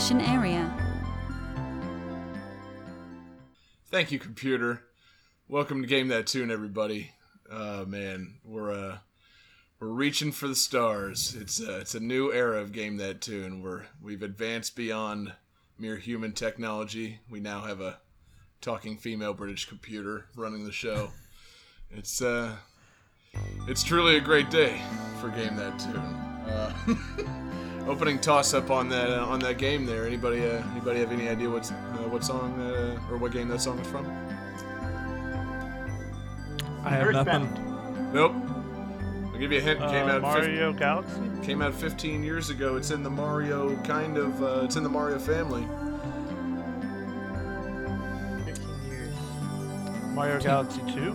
Area. Thank you, computer. Welcome to Game That Tune, everybody. Uh, man, we're uh, we're reaching for the stars. It's uh, it's a new era of Game That Tune. We're we've advanced beyond mere human technology. We now have a talking female British computer running the show. It's uh, it's truly a great day for Game That Tune. Uh, opening toss up on that uh, on that game there. Anybody uh, anybody have any idea what's uh, what song uh, or what game that song is from? I have nothing. Nope. I'll give you a hint. It came Uh, out fif- Mario Galaxy. came out 15 years ago. It's in the Mario kind of uh, it's in the Mario family. 15 years. Mario Galaxy 2.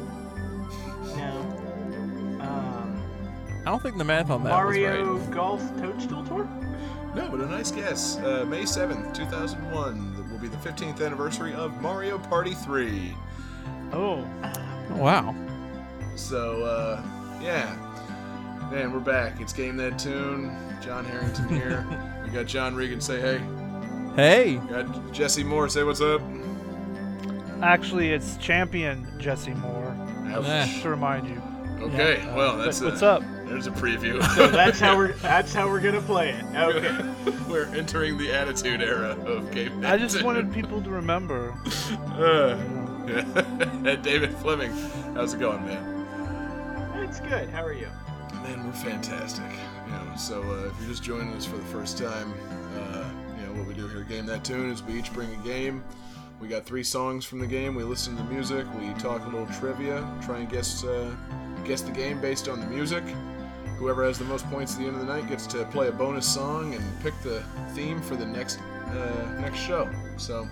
I don't think the math on that was Mario right. Golf Toadstool Tour? No, but a nice guess. Uh, May 7th, 2001 will be the 15th anniversary of Mario Party 3. Oh, Oh, wow. So, uh, yeah. Man, we're back. It's Game That Tune. John Harrington here. we got John Regan say hey. Hey, We got Jesse Moore say what's up. actually, it's champion Jesse Moore. Ouch. Just to remind you. Okay, Yeah, uh, well, but that's what's a, up? There's a preview. So that's how we're that's how we're gonna play it. Okay. We're entering the attitude era of Game That I just wanted people to remember. Uh, yeah. David Fleming, how's it going, man? It's good. How are you? Man, we're fantastic. You know, so uh, if you're just joining us for the first time, uh, you know what we do here, at Game That Tune, is we each bring a game. We got three songs from the game. We listen to the music. We talk a little trivia. Try and guess uh, guess the game based on the music. Whoever has the most points at the end of the night gets to play a bonus song and pick the theme for the next uh, next show. So.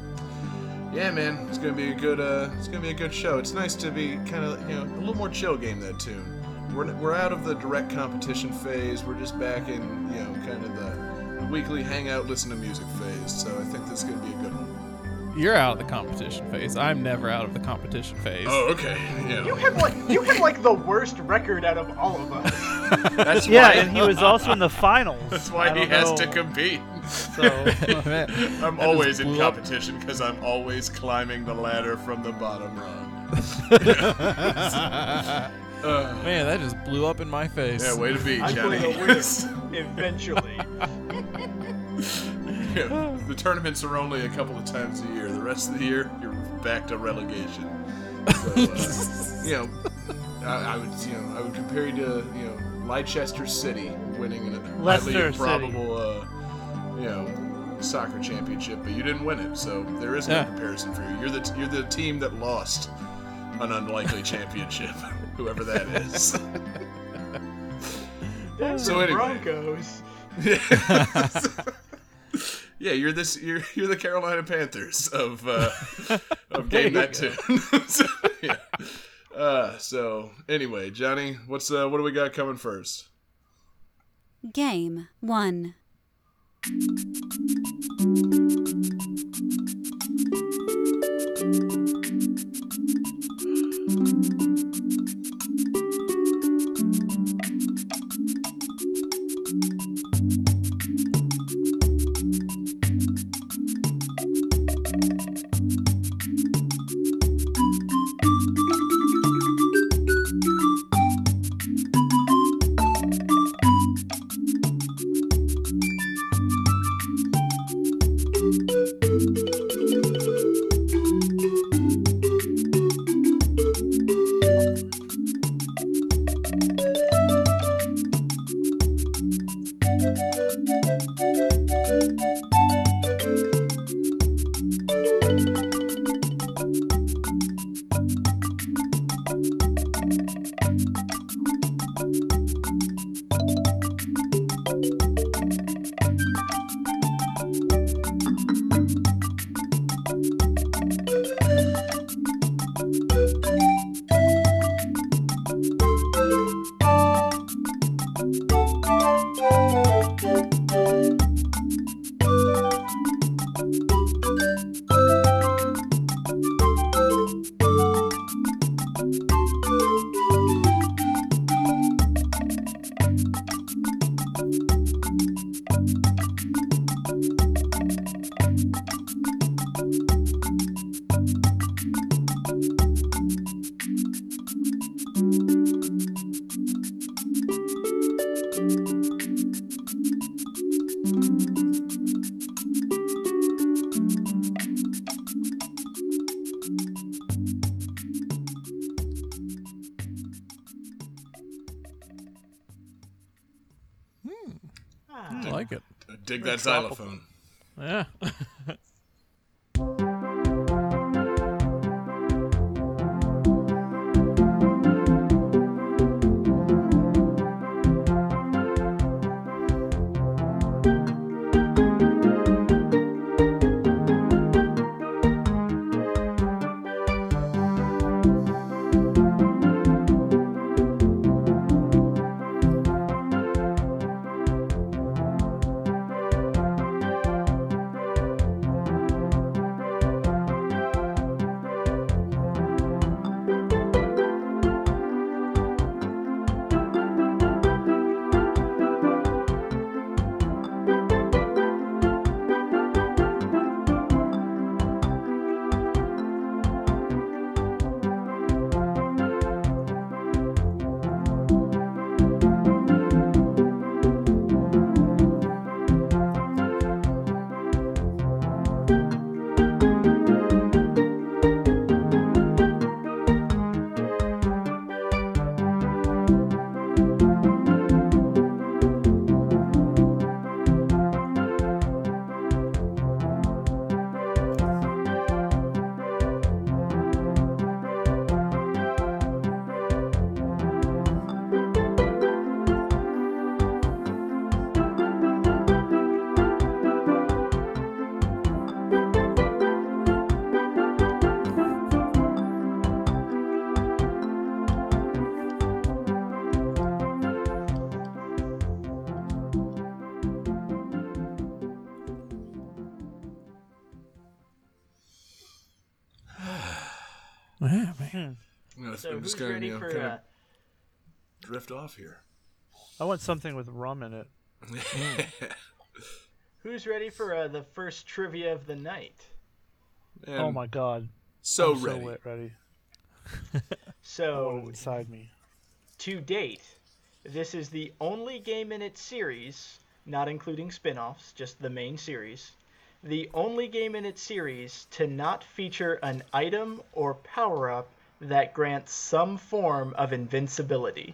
Yeah, man, it's gonna be a good. Uh, it's gonna be a good show. It's nice to be kind of, you know, a little more chill game that tune. We're, we're out of the direct competition phase. We're just back in, you know, kind of the, weekly hangout, listen to music phase. So I think this is gonna be a good one. You're out of the competition phase. I'm never out of the competition phase. Oh, okay. Yeah. You have like you have like the worst record out of all of us. That's Yeah, why. and he was also in the finals. That's why he has know. to compete. So, Man, I'm that always in competition because I'm always climbing the ladder from the bottom rung. Uh, Man, that just blew up in my face. yeah, way to be, I'm Johnny. going to win eventually. The tournaments are only a couple of times a year. The rest of the year, you're back to relegation. So, uh, you know, I, I would, you know, I would compare you to, you know, Leicester City winning a highly Leicester City. improbable, uh, you know, soccer championship, but you didn't win it. So there is no Yeah. comparison for you. You're the t- you're the team that lost an unlikely championship, whoever that is. So anyway. Broncos yeah, you're this you're you're the Carolina Panthers of uh, of game night Two. so, yeah. uh, so anyway, Johnny, what's uh, what do we got coming first? Game one. Yeah, man. You know, So I'm who's just gonna ready for kind uh, of drift off here. I want something with rum in it. who's ready for uh, the first trivia of the night? And oh my god. so I'm ready. so wet ready. So Oh, inside me. to date, this is the only game in its series, not including spin-offs, just the main series, the only game in its series to not feature an item or power-up that grants some form of invincibility.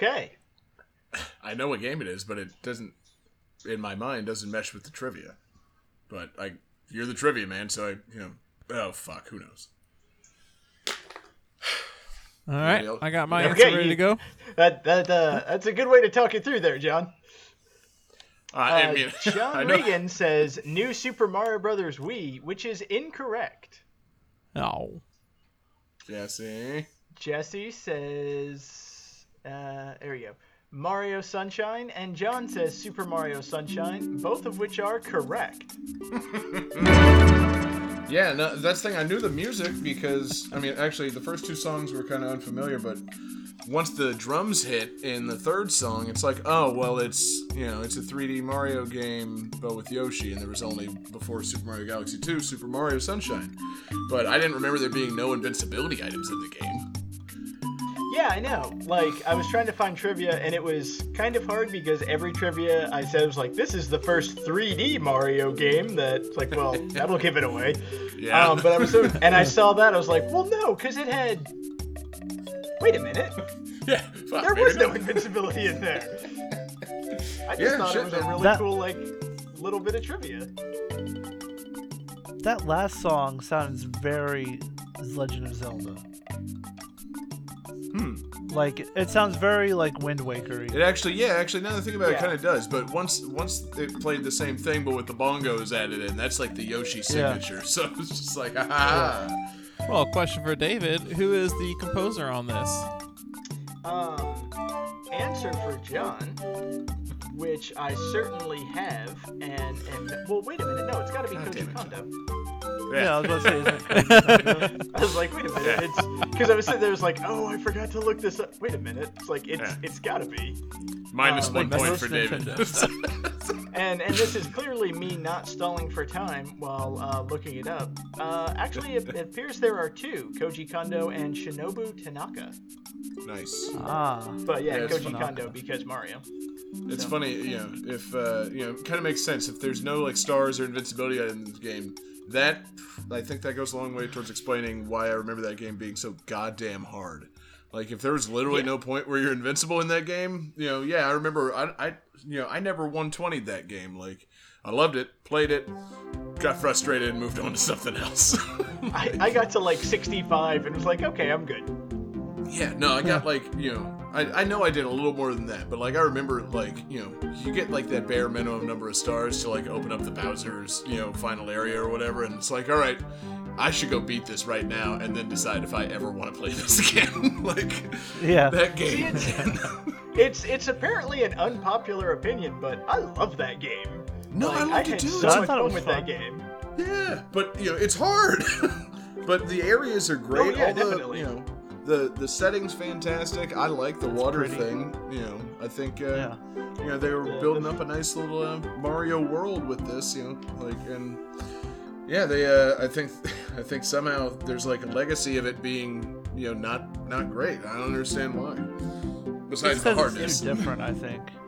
Okay. I know what game it is, but it doesn't, in my mind, doesn't mesh with the trivia. But I, you're the trivia man, so I, you know, oh fuck, who knows? All right, Yep. I got my Okay, answer ready you- to go. That that uh, that's a good way to talk it through there, John. I, Uh, I mean, I John know. Regan says New Super Mario Brothers Wii, which is incorrect. Oh, Jesse. Jesse says, uh, there we go. Mario Sunshine, and John says Super Mario Sunshine, both of which are correct. Yeah, no, that's the thing. I knew the music because I mean, actually, the first two songs were kind of unfamiliar, but once the drums hit in the third song, it's like, oh well, it's you know, it's a 3D Mario game, but with Yoshi, and there was only before Super Mario Galaxy 2, Super Mario Sunshine. But I didn't remember there being no invincibility items in the game. Yeah, I know. Like, I was trying to find trivia, and it was kind of hard because every trivia I said was like, this is the first 3D Mario game that's like, well, that'll give it away. Yeah. Um, but I was so, and I saw that, I was like, well, no, because it had. Wait a minute. yeah, fuck, There was no not. invincibility in there. I just Yeah, thought shit, it was a really That- cool, like, little bit of trivia. That last song sounds very Legend of Zelda. Hmm. Like it sounds very like Wind Waker. It actually, yeah, actually, now that I think about it, Yeah. it kind of does. But once, once it played the same thing, but with the bongos added in, that's like the Yoshi signature. So it's just like, ha ha. well, question for David: Who is the composer on this? Um, answer for John, which I certainly have, and and well, wait a minute, no, it's got to be God Koji. Kondo. Yeah, I was about to say. Isn't it I was like, wait a minute, it's because I was sitting there, was like, oh, I forgot to look this up. Wait a minute, it's like it's Yeah. it's got to be, Minus Uh, one like point most for David. and and this is clearly me not stalling for time while uh, looking it up. Uh, actually, it, it appears there are two, Koji Kondo and Shinobu Tanaka. nice. ah, But yeah, Yeah, it's Koji Tanaka. Kondo because Mario. It's So- funny, you know, if uh, you know, kind of makes sense if there's no like stars or invincibility items in the game. That I think that goes a long way towards explaining why I remember that game being so goddamn hard. Like if there was literally Yeah. no point where you're invincible in that game, you know, yeah, I remember I, I you know, I never 120'd that game. Like I loved it, played it, got frustrated and moved on to something else. I, I got to like 65 and was like, okay, I'm good. Yeah, no, I got like, you know, I, I know I did a little more than that, but like I remember like, you know, you get like that bare minimum number of stars to like open up the Bowser's, you know, final area or whatever, and it's like, all right, I should go beat this right now and then decide if I ever want to play this again. like yeah. that See, game. it's, it's it's apparently an unpopular opinion, but I love that game. No, Like, I loved it too. so I much thought it fun was with fun. that game. Yeah, but you know, it's hard. but the areas are great. Oh, yeah, All the, definitely. you know, the the setting's fantastic. I like the water pretty. thing. You know, I think uh, Yeah. you know they were Yeah, building up a nice little uh, Mario world with this. You know, like and yeah, they. Uh, I think I think somehow there's like a legacy of it being you know not not great. I don't understand why. Besides It's the 'cause hardness. it's different, I think.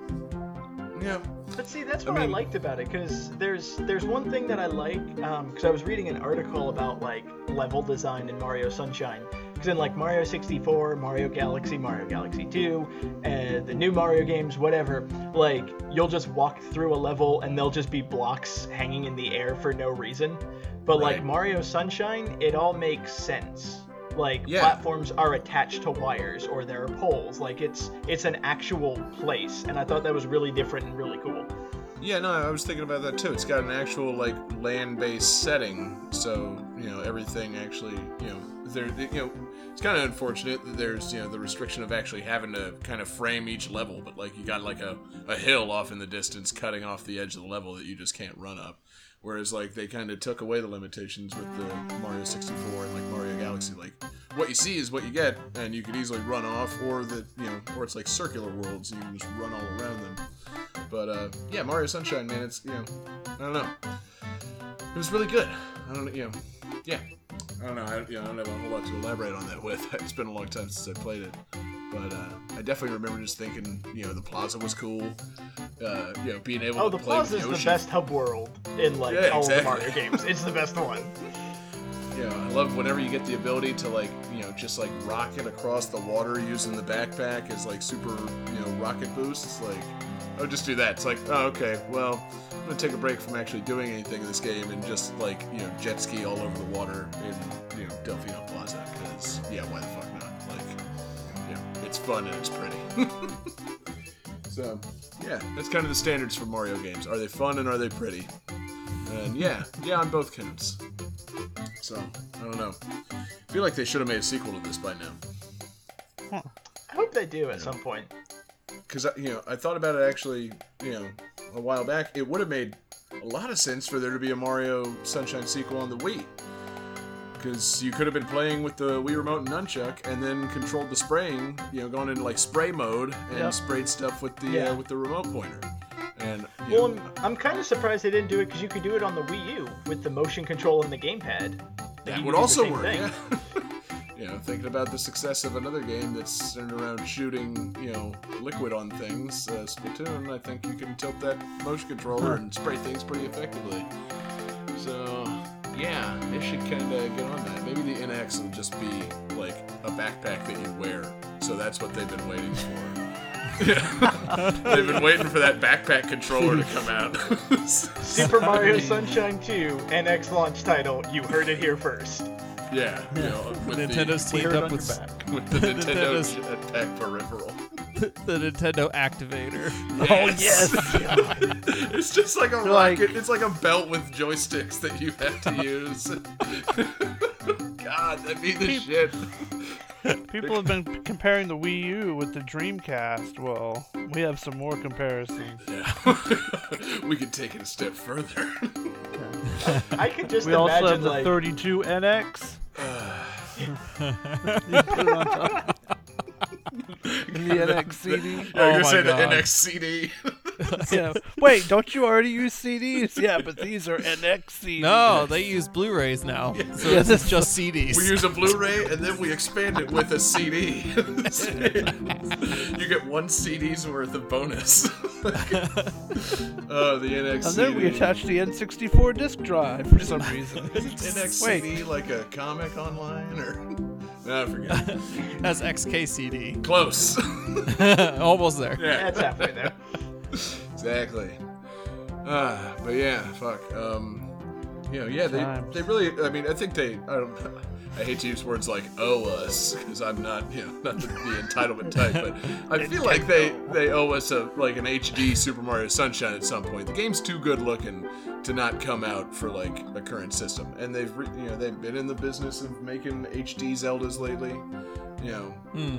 Yeah. But see, that's what I, mean- liked about it, because there's there's one thing that I like, because I was reading an article about like level design in Mario Sunshine. Because in like Mario 64, Mario Galaxy, Mario Galaxy 2, and the new Mario games, whatever, like you'll just walk through a level and there'll just be blocks hanging in the air for no reason. But like Mario Sunshine, it all makes sense. Like Yeah. platforms are attached to wires or there are poles. Like it's it's an actual place, and I thought that was really different and really cool. Yeah, no, I was thinking about that too. It's got an actual like land-based setting, so you know everything actually, you know, there, you know, it's kind of unfortunate that there's you know the restriction of actually having to kind of frame each level, but like you got like a, a hill off in the distance cutting off the edge of the level that you just can't run up. Whereas like they kind of took away the limitations with the Mario 64 and like Mario Galaxy, like what you see is what you get, and you could easily run off, or that you know, or it's like circular worlds and you can just run all around them. But uh, yeah, Mario Sunshine, man, it's you know, I don't know, it was really good. I don't, you know, yeah, I don't know, I, you know, I don't have a whole lot to elaborate on that with. It's been a long time since I played it, but uh, I definitely remember just thinking, you know, the plaza was cool. Uh, you know, being able to, Oh, to the play Plaza is the best hub world in like Yeah, all exactly. the Mario games. It's the best one. Yeah, I love whenever you get the ability to like, you know, just like rocket across the water using the backpack as like super, you know, rocket boosts. Like, oh, just do that. It's like, oh, okay, well, I'm gonna take a break from actually doing anything in this game and just like, you know, jet ski all over the water in, you know, Delfino Plaza. Because yeah, why the fuck fun and it's pretty. so, yeah, that's kind of the standards for Mario games. Are they fun and are they pretty? And yeah, yeah, on both counts. So, I don't know. I feel like they should have made a sequel to this by now. I hope they do at some point. Because, you know, I thought about it actually, you know, a while back. It would have made a lot of sense for there to be a Mario Sunshine sequel on the Wii. Because you could have been playing with the Wii Remote and Nunchuk, and then controlled the spraying, you know, going into like spray mode and Yep. sprayed stuff with the Yeah. uh, with the remote pointer. And you Well, know, I'm, I'm kind of surprised they didn't do it because you could do it on the Wii U with the motion control and the gamepad. that would could do the also work. thing. Yeah. you know, thinking about the success of another game that's centered around shooting, you know, liquid on things, uh, Splatoon. I think you can tilt that motion controller and spray things pretty effectively. So, yeah, they should kind of get on that. Maybe the NX will just be like a backpack that you wear. So that's what they've been waiting for. They've been waiting for that backpack controller to come out. Super Mario Sunshine 2 NX launch title. You heard it here first. yeah, you know, with Nintendo's Wear teamed up with back. with the Nintendo Nintendo's- jetpack peripheral. the Nintendo Activator. Oh yes. it's just like a Like- rocket. It's like a belt with joysticks that you have to use. God, that'd be the shit. People have been comparing the Wii U with the Dreamcast. Well, we have some more comparisons. Yeah, we could take it a step further. I could just We also have the like 32 NX. You put it on top. And the NX CD. Yeah, you're Oh gonna my God. the NX CD. Yeah. Wait, don't you already use CDs? Yeah, but these are NX CDs. No, they use Blu-rays now, so Yeah, this is just CDs. We use a Blu-ray and then we expand it with a CD. you get one CD's worth of bonus. oh, the NX And then we attach the N64 disk drive for some reason. NX Wait. CD like a comic online or? No, I forget. That's XKCD. Close. Almost there. yeah. that's halfway there. Exactly. Ah, but yeah, fuck. Um, you know, yeah, they Times. they really. I mean, I think they. I don't. I hate to use words like owe us because I'm not, you know, not the, the entitlement type, but I feel like they they owe us a like an HD Super Mario Sunshine at some point. The game's too good looking to not come out for like a current system, and they've re, you know they've been in the business of making HD Zeldas lately. You know,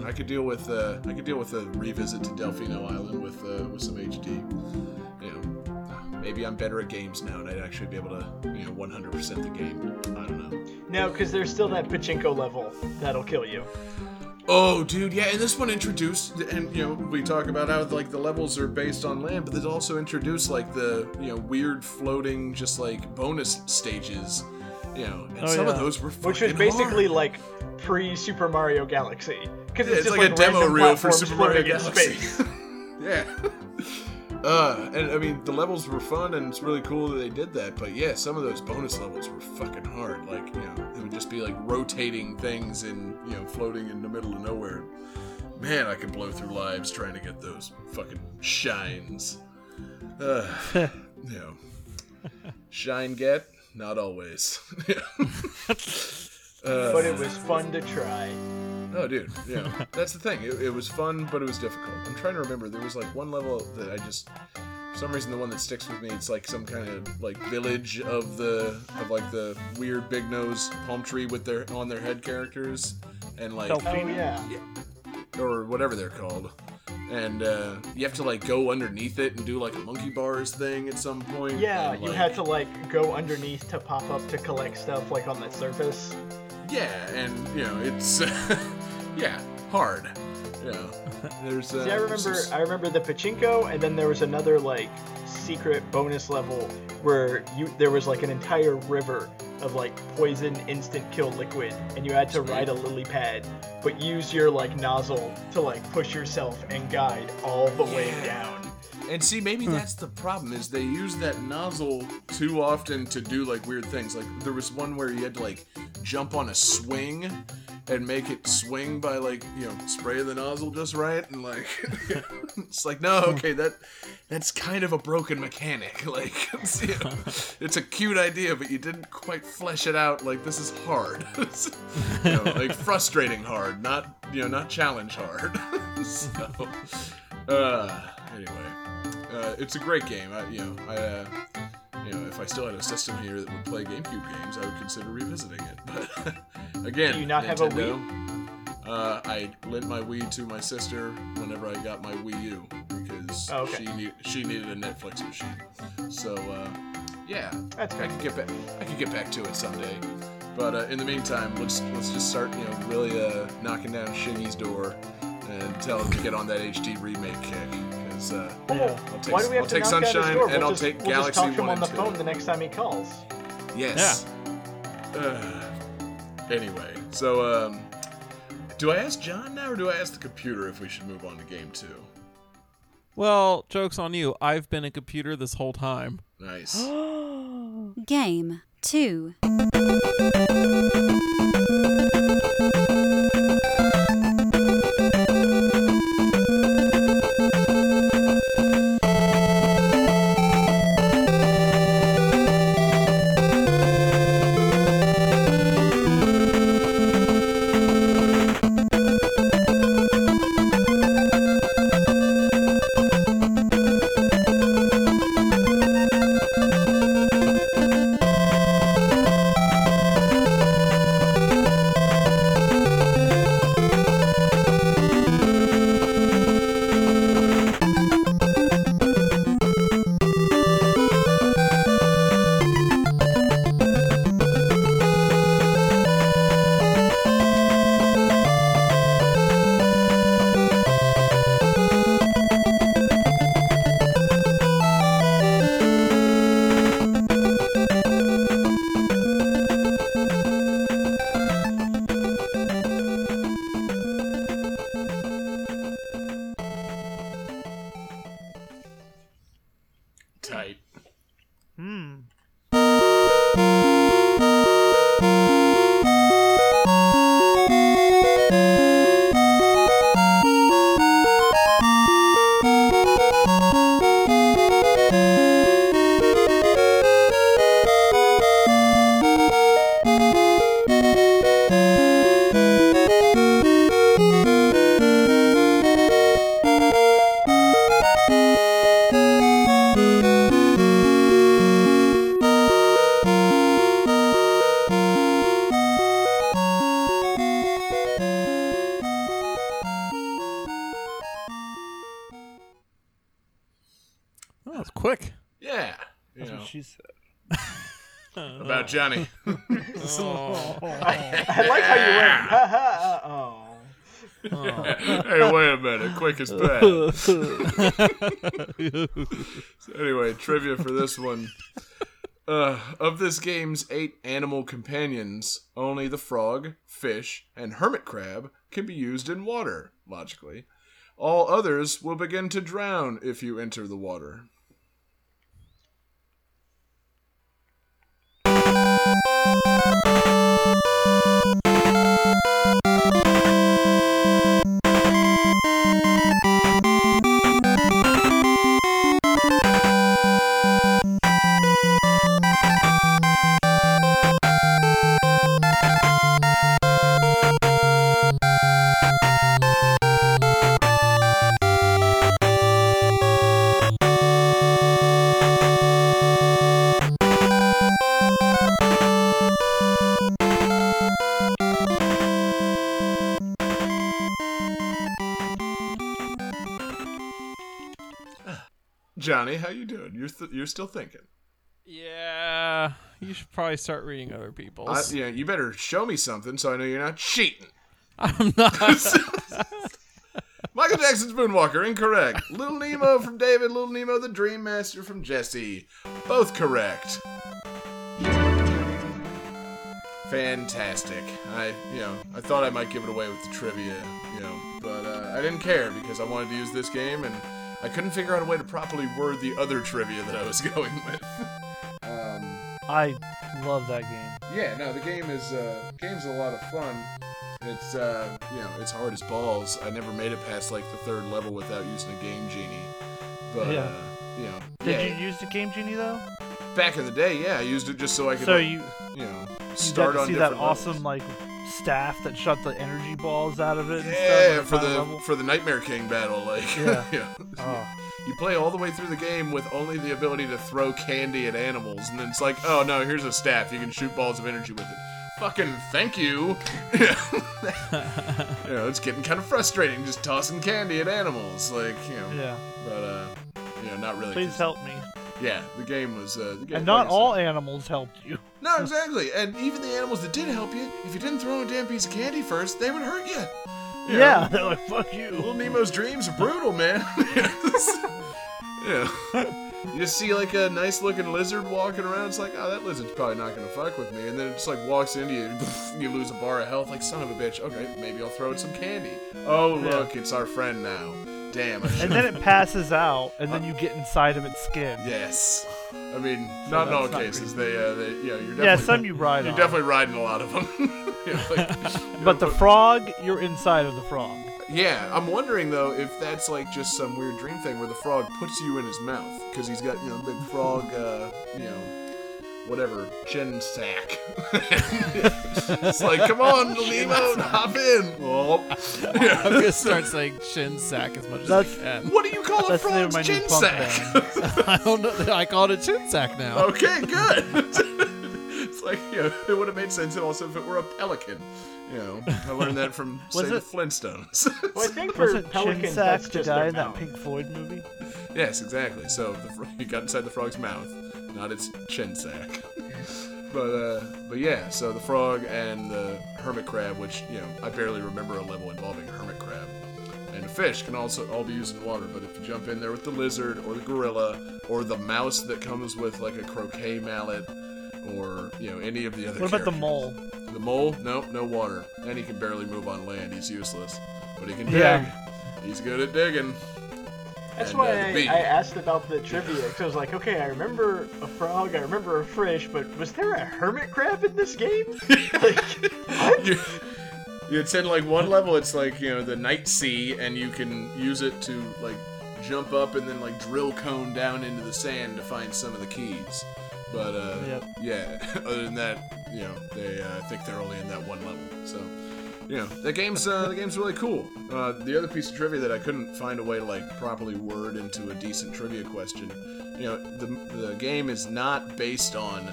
I could deal with uh, I could deal with a revisit to Delfino Island with uh, with some HD. Maybe I'm better at games now, and I'd actually be able to you know 100% the game. I don't know. No, because there's still that pachinko level that'll kill you. Oh, dude, yeah, and this one introduced, and you know, we talk about how like the levels are based on land, but they also introduced like the you know weird floating, just like bonus stages, you know, and Oh, some of those were Which was basically hard. like pre Super Mario Galaxy. Because Yeah, it's, it's just like, a demo reel for Super Mario Galaxy. yeah. Uh, and I mean, the levels were fun, and it's really cool that they did that. But yeah, some of those bonus levels were fucking hard. Like, you know, it would just be like rotating things and you know, floating in the middle of nowhere. Man, I could blow through lives trying to get those fucking shines. Uh, you know, shine get, not always. Uh, but it was fun to try. Oh, dude, yeah, that's the thing. It, it was fun, but it was difficult. I'm trying to remember. There was like one level that I just, for some reason, the one that sticks with me. It's like some kind of like village of the of like the weird big nose palm tree with their on their head characters, and like Oh yeah. or whatever they're called. And uh, you have to like go underneath it and do like a monkey bars thing at some point. Yeah, and, you had to like go underneath to pop up to collect stuff like on the surface. Yeah, and you know it's yeah hard. You know, there's. Uh, See, I remember, some- I remember the pachinko, and then there was another like secret bonus level where you there was like an entire river of like poison instant kill liquid, and you had to ride a lily pad, but use your like nozzle to like push yourself and guide all the way down. And see, maybe that's the problem is they use that nozzle too often to do like weird things. Like there was one where you had to like jump on a swing and make it swing by like you know spray the nozzle just right and like it's like no okay that that's kind of a broken mechanic. Like it's, you know, it's a cute idea but you didn't quite flesh it out. Like this is hard. You know, like frustrating hard not you know not challenge hard. So uh anyway uh, it's a great game I, you know I uh, you know, if I still had a system here that would play GameCube games, I would consider revisiting it. But again, Do you not have a Nintendo, Uh, I lent my Wii to my sister whenever I got my Wii U because Oh, okay. she need, she needed a Netflix machine. So uh, yeah, That's I could get back I could get back to it someday. But uh, in the meantime, let's let's just start you know really uh, knocking down Shiggy's door and tell him to get on that HD remake kick because uh, Oh, Yeah. I'll take, Why do we have I'll to take knock down his Sunshine and we'll I'll just, take we'll Galaxy just talk to him One on the phone the next time he calls. Yes. Uh, anyway, so um, do I ask John now or do I ask the computer if we should move on to game two? Well, joke's on you. I've been a computer this whole time. Nice. Game 2. Johnny. Oh. I like how you went. Ha ha. Oh. hey, wait a minute. Quick as bad. So anyway, trivia for this one. Uh, of this game's eight animal companions, only the frog, fish, and hermit crab can be used in water, logically. All others will begin to drown if you enter the water. Música Johnny, how you doing? You're th- you're still thinking. Yeah, you should probably start reading other people's. yeah, you better show me something so I know you're not cheating. I'm not. Michael Jackson's Moonwalker, incorrect. Little Nemo from David, Little Nemo the Dream Master from Jesse, both correct. Fantastic. I, you know, I thought I might give it away with the trivia, you know, but uh, I didn't care because I wanted to use this game and I couldn't figure out a way to properly word the other trivia that I was going with. um, I love that game. yeah, no, the game is uh, game's a lot of fun. It's uh, you know, it's hard as balls. I never made it past like the third level without using a game genie. But Yeah. uh, you know, Did yeah, you use the Game Genie though? back in the day, yeah, I used it just so I could, So like, you you know, you start got to on see that different awesome levels. like staff that shot the energy balls out of it. and stuff Yeah, for the level? for the Nightmare King battle, like Yeah. yeah. Oh. You play all the way through the game with only the ability to throw candy at animals, and then it's like, oh no, here's a staff. You can shoot balls of energy with it. Fucking thank you. you know, it's getting kind of frustrating just tossing candy at animals, like you know. Yeah. But uh, you know, not really. Please help me. Yeah, the game was. Uh, the game, And not like all animals helped you. No, exactly. And even the animals that did help you, if you didn't throw a damn piece of candy first, they would hurt you. You know? Yeah, they're like fuck you. Little Nemo's dreams are brutal, man. yeah. You just see like a nice looking lizard walking around. It's like, oh, that lizard's probably not gonna fuck with me. And then it just like walks into you, and you lose a bar of health. Like, son of a bitch. Okay, maybe I'll throw it some candy. Oh, Yeah. look, it's our friend now. Damn. And then it passes out, and then you get inside of its skin. yes. I mean, not in all not cases. They, uh, they, yeah, you're definitely. Yeah, some you ride You're on. definitely riding a lot of them. You know, like, But know, the frog, you're inside of the frog. Yeah, I'm wondering though if that's like just some weird dream thing where the frog puts you in his mouth because he's got you know big frog, uh, you know, whatever chin sack. it's like, come on, Nemo, hop in. Oh. I'm gonna start saying shin sack as much as I can. What do you call a That's the name of frog's my chin sack? I don't know. I call it a chin sack now. okay, good. it's like you know, it would have made sense also if it were a pelican. You know, I learned that from Was say the Flintstones. Well, I think for Was it pelicans, Chin that's Sack, the just guy in that. Pink Floyd movie? Yes, exactly. So the, fro- he got inside the frog's mouth, not its chin sack. but uh, but yeah, so the frog and the hermit crab, which you know I barely remember a level involving hermit crab, and the fish can also all be used in water. But if you jump in there with the lizard or the gorilla or the mouse that comes with like a croquet mallet. Or you know any of the other. What about the mole? The mole? Nope, no water. And he can barely move on land. He's useless. But he can dig. Yeah. He's good at digging. That's And, why uh, I. I asked about the trivia because I was like, okay, I remember a frog, I remember a fish, but was there a hermit crab in this game? like, what? you, it's in like one level it's like you know the night sea and you can use it to like jump up and then like drill cone down into the sand to find some of the keys but uh Yep. yeah other than that you know they uh, i think they're only in that one level so you know the game's uh, the game's really cool. Uh, the other piece of trivia that i couldn't find a way to like properly word into a decent trivia question you know the, the game is not based on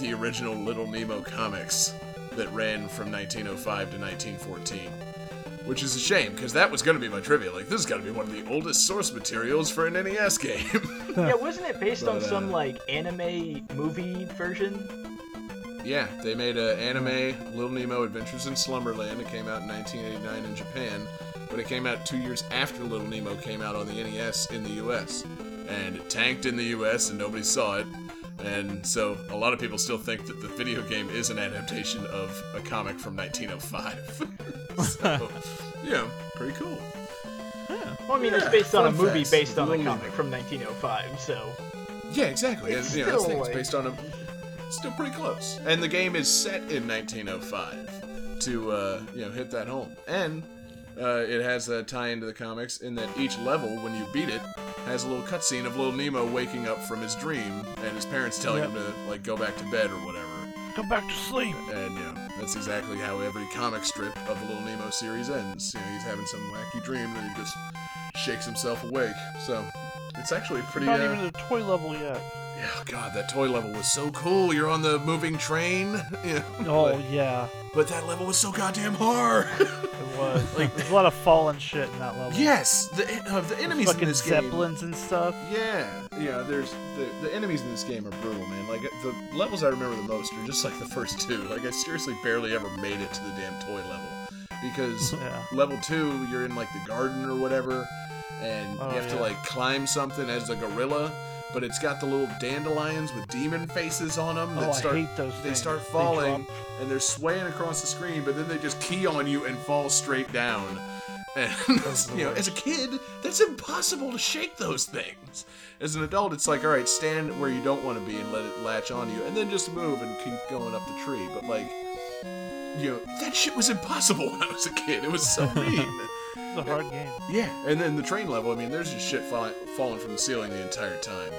the original little nemo comics that ran from 1905 to 1914 which is a shame because that was going to be my trivia. Like this is got to be one of the oldest source materials for an nes game. Yeah, wasn't it based on But, some uh, like anime movie version? Yeah, they made an anime, Little Nemo Adventures in Slumberland. It came out in 1989 in Japan, but it came out two years after Little Nemo came out on the NES in the US. And it tanked in the US and nobody saw it. And so a lot of people still think that the video game is an adaptation of a comic from 1905. so, yeah, pretty cool. Yeah. Well, I mean, it's based on a movie facts. based on a comic from 1905, so. Yeah, exactly. It's and, you know, that's the thing. still, It's based on a. Still pretty close. And the game is set in 1905 to uh, you know hit that home. And uh, it has a tie into the comics in that each level, when you beat it, has a little cutscene of little Nemo waking up from his dream and his parents telling Yep. him to like go back to bed or whatever. Come back to sleep. And you know, that's exactly how every comic strip of the Little Nemo series ends. You know, he's having some wacky dream and he just shakes himself awake. So it's actually pretty. Not uh, even a toy level yet. Yeah, God, that toy level was so cool. You're on the moving train. Yeah. Oh But, yeah, but that level was so goddamn hard. it was. Like there's a lot of fallen shit in that level. yes, the uh, the enemies in Fucking this game. zeppelins and stuff. Yeah, yeah. There's the the enemies in this game are brutal, man. Like the levels I remember the most are just like the first two. Like I seriously barely ever made it to the damn toy level because Yeah. level two you're in like the garden or whatever, and Oh, you have to like climb something as a gorilla. But it's got the little dandelions with demon faces on them that Oh, start I hate those they things. start falling drop- and they're swaying across the screen, but then they just key on you and fall straight down. And you know, as a kid, that's impossible to shake those things. As an adult, it's like, all right, stand where you don't want to be and let it latch on you, and then just move and keep going up the tree. But like, you know, that shit was impossible when I was a kid. It was so mean. A hard game. Yeah, and then the train level, I mean, there's just shit fall- falling from the ceiling the entire time.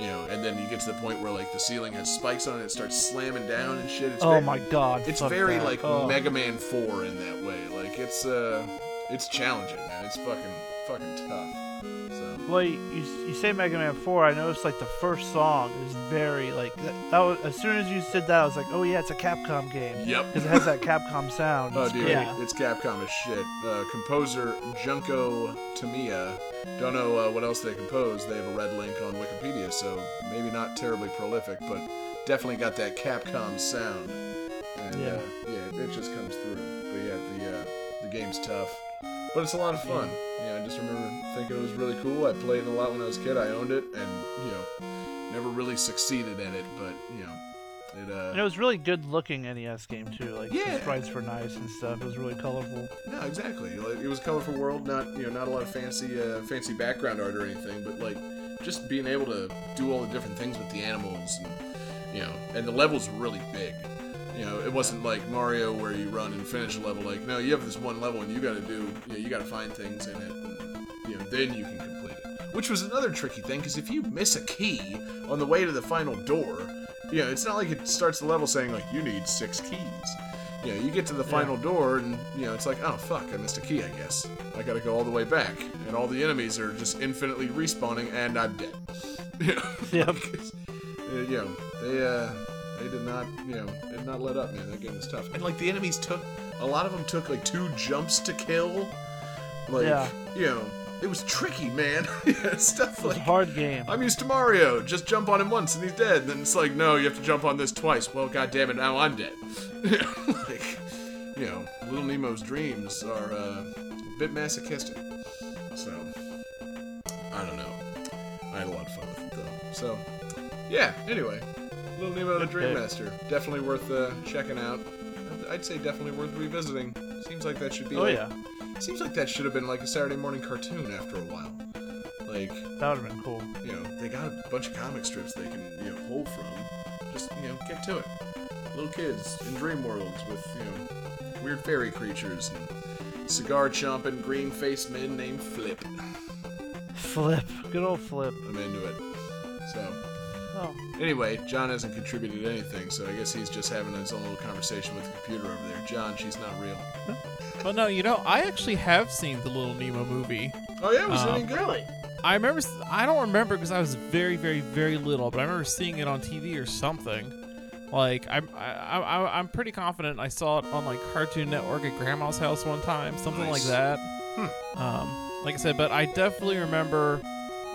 You know, and then you get to the point where like the ceiling has spikes on it, it starts slamming down and shit. It's Oh very, my god. It's very that. like oh. Mega Man 4 in that way. Like it's uh, it's challenging, man. It's fucking fucking tough. Well, you, you say Mega Man 4. I noticed like the first song is very like that, that was as soon as you said that, I was like, oh yeah, it's a Capcom game yep. because it has that Capcom sound. Oh, It's dude. Yeah. it's Capcom as shit. Uh, composer Junko Tamiya. Don't know uh, what else they composed. They have a red link on Wikipedia, so maybe not terribly prolific, but definitely got that Capcom sound. And Yeah. uh, yeah, it just comes through. But yeah, the uh, the game's tough, but it's a lot of fun. Yeah, I just remember thinking it was really cool. I played it a lot when I was a kid. I owned it, and you know, never really succeeded at it, but you know, it uh. And it was really good looking NES game too. Like Yeah. the sprites were nice and stuff. It was really colorful. No, exactly. Like, It was a colorful world, not you know, not a lot of fancy, uh, fancy background art or anything, but like just being able to do all the different things with the animals, and you know, and the levels were really big. You know, it wasn't like Mario where you run and finish a level. Like, no, you have this one level and you got to do, you know, you got to find things in it, and, you know, then you can complete it. Which was another tricky thing because if you miss a key on the way to the final door, you know, it's not like it starts the level saying like you need six keys. You know, you get to the final door and you know it's like, oh fuck, I missed a key. I guess I got to go all the way back, and all the enemies are just infinitely respawning, and I'm dead. You know, Yep. uh, you know, they uh, they did not, you know, did not let up, man. That game was tough, and like the enemies took a lot of them took like two jumps to kill. Like, Yeah. you know, it was tricky, man. yeah, stuff like a hard game. I'm used to Mario. Just jump on him once and he's dead. Then it's like, no, you have to jump on this twice. Well, god damn it, now I'm dead. like, you know, Little Nemo's dreams are uh, a bit masochistic. So, I don't know. I had a lot of fun with it though. So, yeah. Anyway, Little Nemo the Dream. Master, definitely worth uh, checking out. I'd- say definitely worth revisiting. Seems like that should be. oh like, yeah, Seems like that should have been like a Saturday morning cartoon after a while. Like, that would have been cool. you know, they got a bunch of comic strips they can, you know, pull from. Just, you know, get to it. Little kids in dream worlds with, you know, weird fairy creatures and cigar chomping green faced men named Flip. Flip, good old Flip. I'm into it. So, Oh, anyway, John hasn't contributed anything, so I guess he's just having his own little conversation with the computer over there. John, she's not real. Well, no, you know, I actually have seen the Little Nemo movie. Oh, yeah, was it Um, any good? Really? I remember, I don't remember because I was very, very, very little, but I remember seeing it on TV or something. Like, I'm, I, I, I'm pretty confident I saw it on like Cartoon Network at Grandma's house one time, something like that. Hmm. Um, like I said, but I definitely remember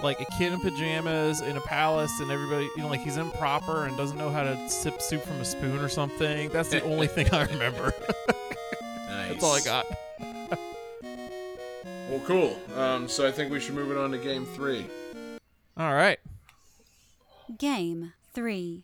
like a kid in pajamas in a palace and everybody, you know, like he's improper and doesn't know how to sip soup from a spoon or something. That's the only thing I remember. Nice. That's all I got. Well, cool. Um, so I think we should move it on to game three. All right. Game 3.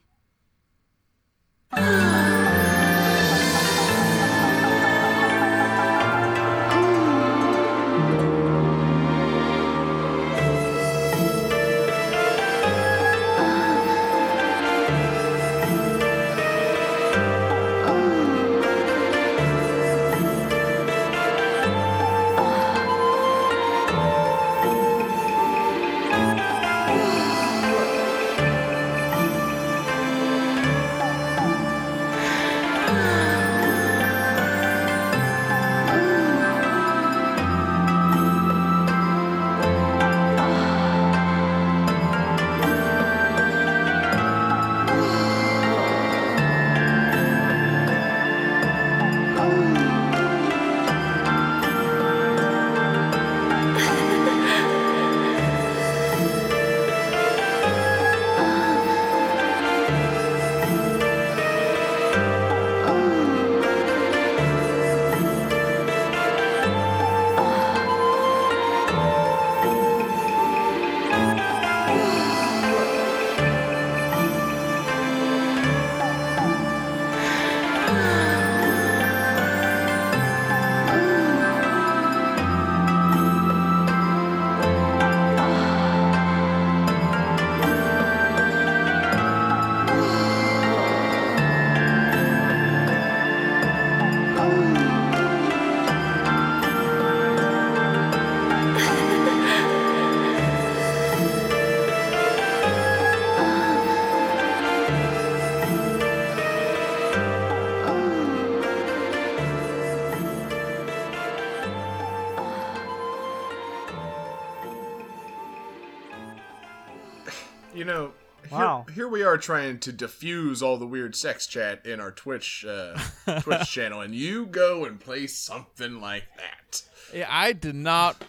We are trying to diffuse all the weird sex chat in our Twitch uh, Twitch channel, and you go and play something like that. Yeah, I did not.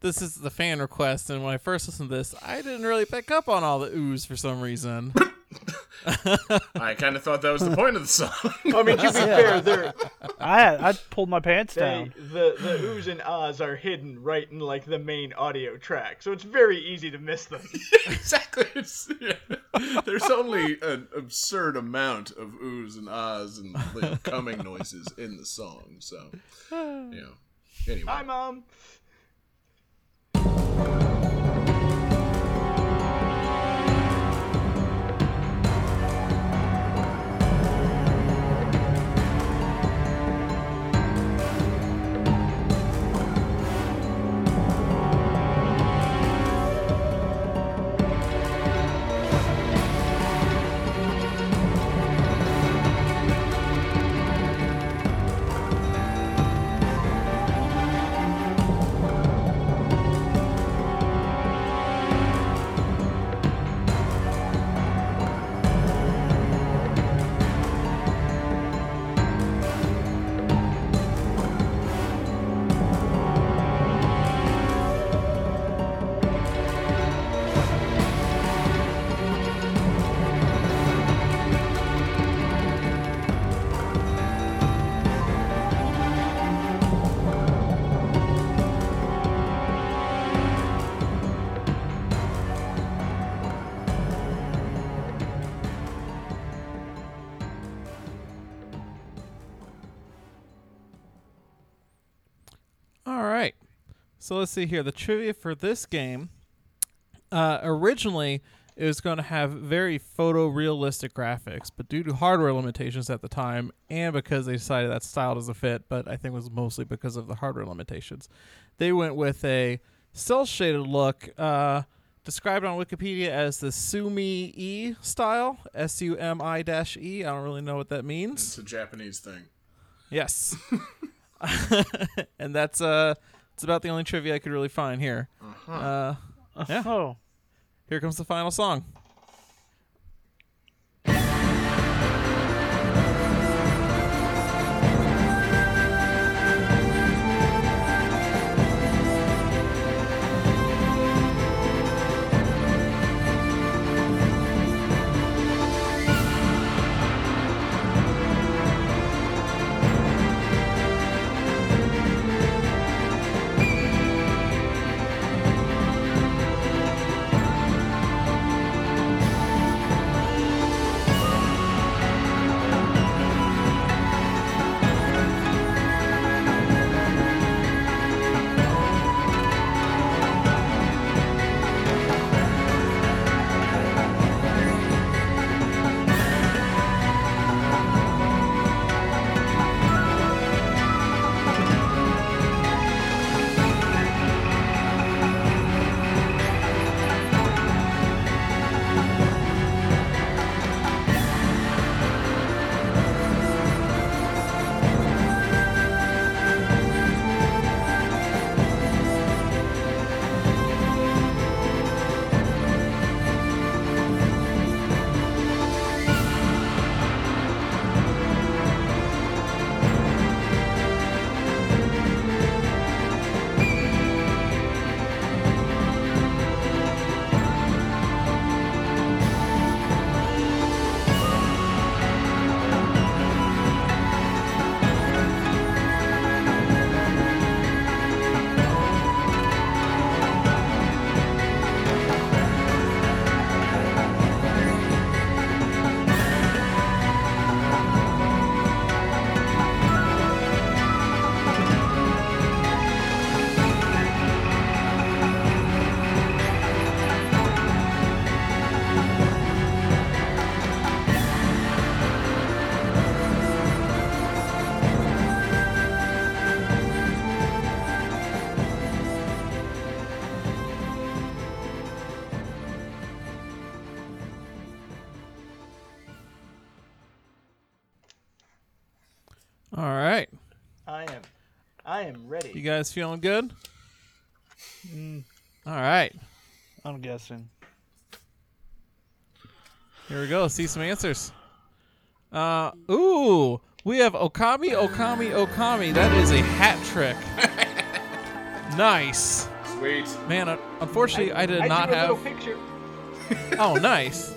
This is the fan request, and when I first listened to this, I didn't really pick up on all the oohs for some reason. I kind of thought that was the point of the song. I mean, to be fair, they're, I I pulled my pants they, down. the the oohs and ahs are hidden right in like the main audio track, so it's very easy to miss them. exactly. Yeah. There's only an absurd amount of oohs and ahs and you know, coming noises in the song, so you know. Anyway, Hi, mom. So let's see here. The trivia for this game uh, originally it was going to have very photorealistic graphics, but due to hardware limitations at the time, and because they decided that style doesn't fit, but I think it was mostly because of the hardware limitations, they went with a cell shaded look. Uh, described on Wikipedia as the Sumi E style, S U M I dash E. I don't really know what that means. it's a Japanese thing. Yes. and that's uh it's about the only trivia I could really find here. Uh Yeah. Oh, here comes the final song. Guys feeling good? All right. I'm guessing. Here we go. See some answers. Uh, ooh, we have Okami, Okami, Okami. That is a hat trick. nice, Sweet. man. un- Unfortunately, I, did I not drew a have. picture. Oh, nice.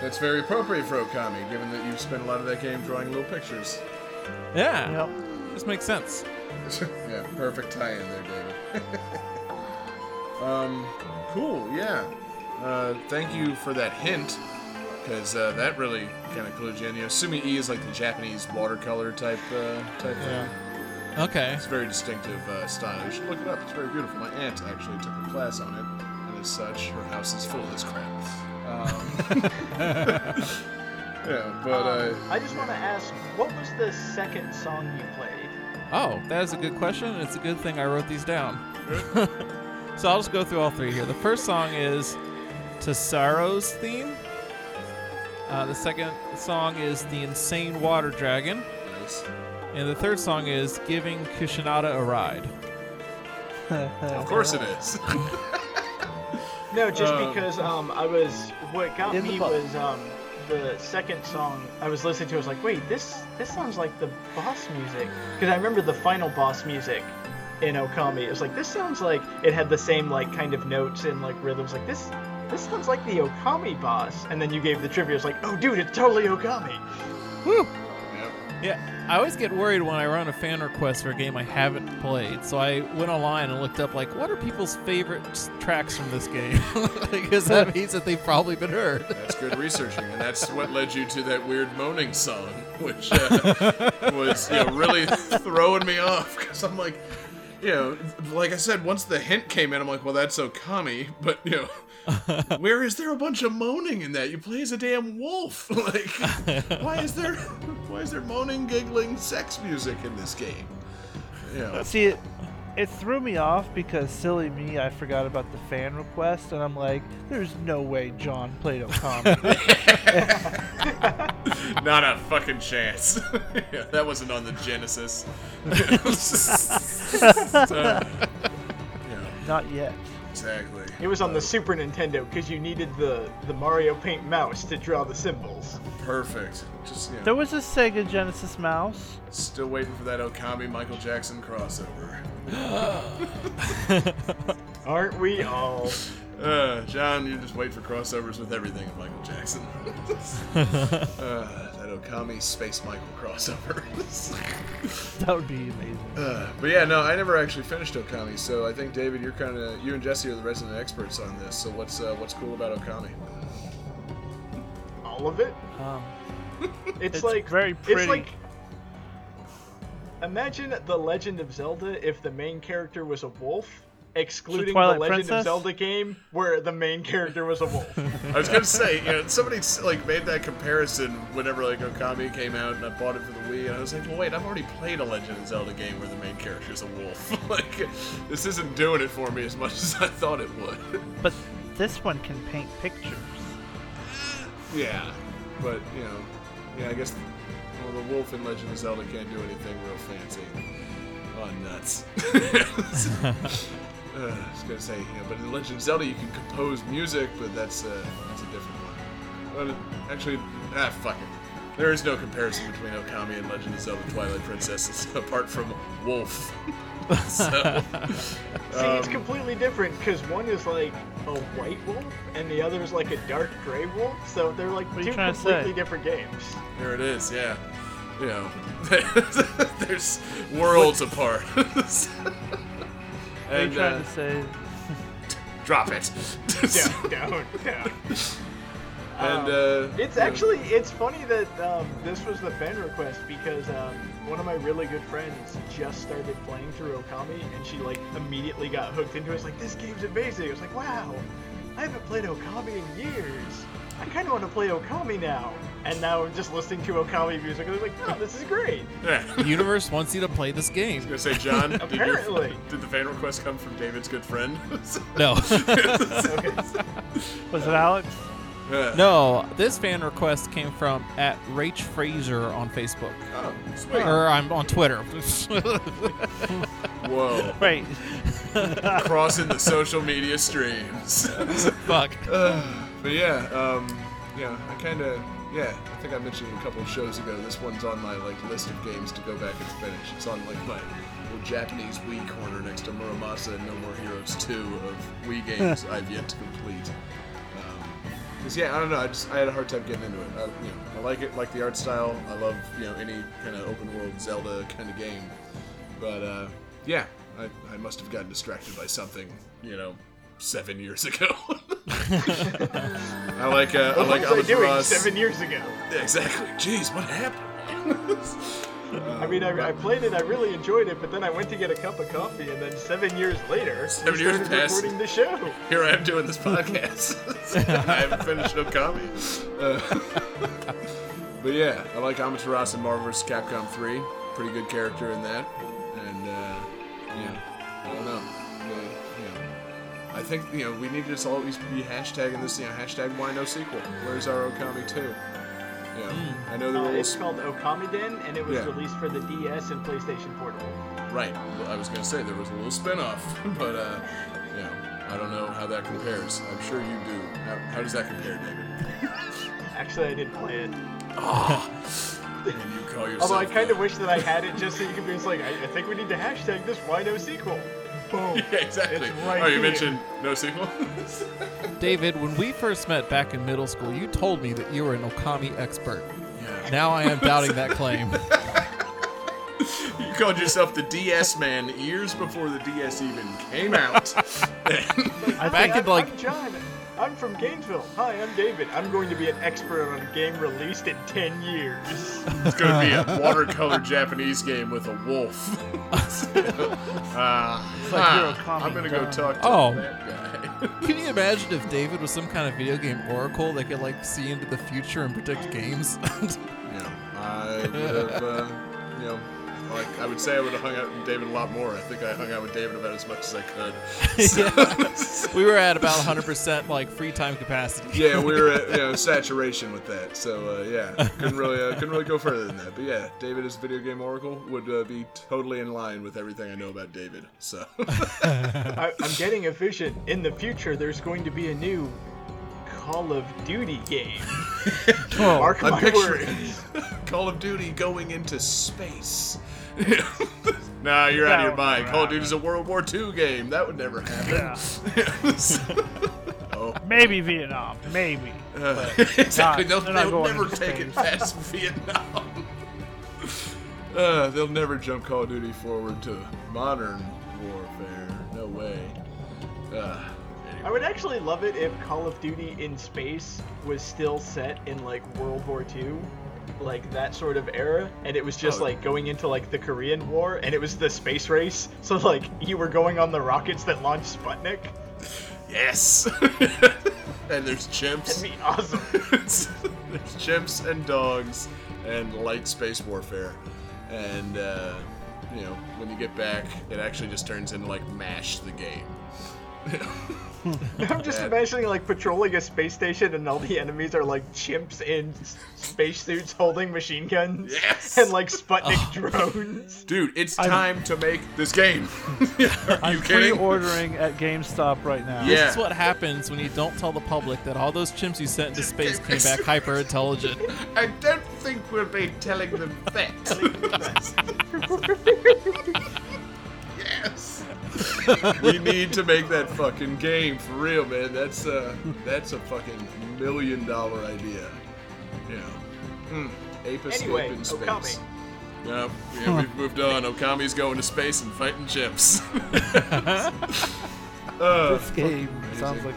That's very appropriate for Okami, given that you've spent a lot of that game drawing little pictures. Yeah, Yep. this makes sense. yeah, perfect tie-in there, David. um, cool. Yeah. Uh, thank you for that hint, because uh, that really kind of clued you in. You know, Sumi E is like the Japanese watercolor type uh, type thing. Okay. It's a very distinctive uh, style. You should look it up. It's very beautiful. My aunt actually took a class on it, and as such, her house is full of this crap. Um, yeah, but uh, I just want to ask, what was the second song you played? Oh, that is a good question. It's a good thing I wrote these down. so I'll just go through all three here. The first song is Tesaro's theme. Uh, the second song is The Insane Water Dragon. nice. And the third song is Giving Kushinada a Ride. Of course it is. No, just Um, because um, I was what got me was um, the second song I was listening to. I was like, wait, this this sounds like the boss music because I remember the final boss music in Okami. It was like this sounds like it had the same like kind of notes and like rhythms. Like this this sounds like the Okami boss. And then you gave the trivia. It's like, oh, dude, it's totally Okami. Woo! Yeah, I always get worried when I run a fan request for a game I haven't played. So I went online and looked up, like, what are people's favorite tracks from this game? because that means that they've probably been heard. That's good researching, and that's what led you to that weird moaning song, which uh, was you know really throwing me off because I'm like, you know, like I said, once the hint came in, I'm like, well, that's Okami, but you know. Where is there a bunch of moaning in that? You play as a damn wolf. Like, why is there, why is there moaning, giggling, sex music in this game? You know, See, it, it threw me off because silly me, I forgot about the fan request, and I'm like, there's no way John played Okami. not a fucking chance. yeah, that wasn't on the Genesis. So, uh, yeah, Not yet. Exactly. It was on the Super Nintendo because you needed the the Mario Paint mouse to draw the symbols. Perfect. Just you know, There was a Sega Genesis mouse. still waiting for that Okami Michael Jackson crossover. Aren't we all? Uh, John, you just wait for crossovers with everything of Michael Jackson. uh, that Okami Space Michael crossover. That would be amazing. uh, but yeah, no, I never actually finished Okami, so I think David, you're kind of you and Jesse are the resident experts on this. So what's uh, what's cool about Okami? All of it? Um, It's, It's like very It's pretty. like imagine the Legend of Zelda if the main character was a wolf, excluding the Twilight Legend Princess? of Zelda game where the main character was a wolf. I was gonna say, you know, somebody like made that comparison whenever like Okami came out, and I bought it for the Wii, and I was like, well, wait, I've already played a Legend of Zelda game where the main character is a wolf. like, this isn't doing it for me as much as I thought it would. but this one can paint pictures. yeah, but you know, yeah, I guess well, the wolf in Legend of Zelda can't do anything real fancy. Oh, nuts. Uh, I was gonna say, you know, but in Legend of Zelda you can compose music, but that's uh, that's a different one. But actually, ah, fuck it. There is no comparison between Okami and Legend of Zelda: Twilight Princess, apart from Wolf. so, See, it's um, completely different because one is like a white wolf and the other is like a dark gray wolf. So they're like What are you two completely different games. there it is. Yeah, you know, there's worlds apart. Are you and trying uh, to say drop it. Down, down, down. and Um, uh, It's you know, actually it's funny that um, this was the fan request because um, one of my really good friends just started playing through Okami and she like immediately got hooked into it. It's like this game's amazing. I was like, wow, I haven't played Okami in years. I kind of want to play Okami now. And now I'm just listening to Okami music and I'm like, oh, this is great. yeah. The universe wants you to play this game. I was gonna say, John, did, your, Apparently. did the fan request come from David's good friend? No. Okay. was it Alex? Yeah. no, this fan request came from at Rach Fraser on Facebook. Oh, sweet. Or I'm on Twitter. Whoa. Wait, Crossing the social media streams. Fuck. but yeah, um, know, I kind of, yeah, I think I mentioned a couple of shows ago. This one's on my like list of games to go back and finish. It's on like my little Japanese Wii corner next to Muramasa and No More Heroes 2 of Wii games I've yet to complete. Because yeah, I don't know. I just I had a hard time getting into it. I, you know, I like it, like the art style. I love you know any kind of open world Zelda kind of game. But uh, yeah, I, I must have gotten distracted by something. You know, seven years ago. I like uh, I What like was I doing seven years ago? Yeah, exactly. Jeez, what happened? I mean, I, I played it, I really enjoyed it, but then I went to get a cup of coffee, and then seven years later, Seven we years started passed. recording the show. Here I am doing this podcast. I haven't finished Okami. Uh, but yeah, I like Amaterasu and Marvel vs. Capcom 3. Pretty good character in that. And, uh, yeah, I don't know. Really, you know, I think, you know, we need to just always be hashtagging this, you know, hashtag why no sequel. Where's our Okami 2? You know, I know there Uh, were it's called Okamiden, and it was Yeah. released for the DS and PlayStation Portable. Right. Well, I was gonna say there was a little spin-off, but uh, you know, I don't know how that compares. I'm sure you do. How, how does that compare, David? Actually, I didn't play it. When you call yourself Although I kind of wish that I had it just so you could be just like, I, I think we need to hashtag this why no sequel. Boom. Yeah, exactly. It's right oh, you here. mentioned no sequel. David, when we first met back in middle school, you told me that you were an Okami expert. yeah. Now I am doubting that claim. You called yourself the DS man years before the DS even came out. I Back think in like I'm John. I'm from Gainesville. Hi, I'm David. I'm going to be an expert on a game released in 10 years. it's gonna be a watercolor Japanese game with a wolf. uh, like huh, you're a comic I'm gonna go talk to Oh. that guy. Can you imagine if David was some kind of video game oracle that could like see into the future and predict games? you know, I would have, uh, you know, like I would say I would have hung out with David a lot more. I think I hung out with David about as much as I could. we were at about 100% like free time capacity. yeah, we were at you know saturation with that. So uh, yeah, couldn't really uh, couldn't really go further than that. But yeah, David as video game oracle would uh, be totally in line with everything I know about David. So I, I'm getting a vision. In the future, there's going to be a new Call of Duty game. Mark I'm my picturing words. Call of Duty going into space. nah, you're out of your mind. Call of happen. Duty's a World War II game. That would never happen. Yeah. oh. Maybe Vietnam. Maybe. Uh, exactly. not- they'll they're not they'll never take it past Vietnam. Uh, they'll never jump Call of Duty forward to modern warfare. No way. Uh, I would actually love it if Call of Duty in space was still set in like World War II, like that sort of era, and it was just Oh. like going into like the Korean War, and it was the space race. So like you were going on the rockets that launched Sputnik. yes. and there's chimps. That'd be awesome. there's chimps and dogs and light space warfare. And, uh, you know, when you get back, it actually just turns into like MASH the game. I'm just Yeah. imagining like patrolling a space station, and all the enemies are like chimps in spacesuits holding machine guns. Yes! And like Sputnik drones. Dude, it's I'm- time to make this game. Are I'm kidding? pre-ordering at GameStop right now. Yeah. This is what happens when you don't tell the public that all those chimps you sent into space came back hyper intelligent. I don't think we'll be telling them that. yes. we need to make that fucking game for real, man. That's uh, that's a fucking million dollar idea. You know, mm, ape escape Anyway, in space. Okami. No, yeah, we've moved on. Okami's going to space and fighting chimps. uh, This game sounds like.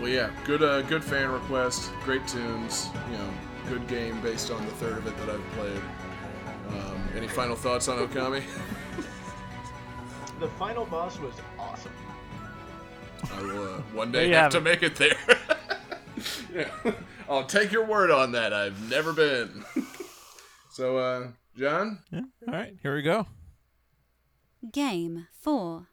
Well, yeah, good, uh, good fan request, great tunes. You know, good game based on the third of it that I've played. Um, any final thoughts on Okami? The final boss was awesome. I will uh, one day you have have to make it there. yeah. I'll take your word on that. I've never been. so, uh, John, Yeah. All right, here we go. Game 4.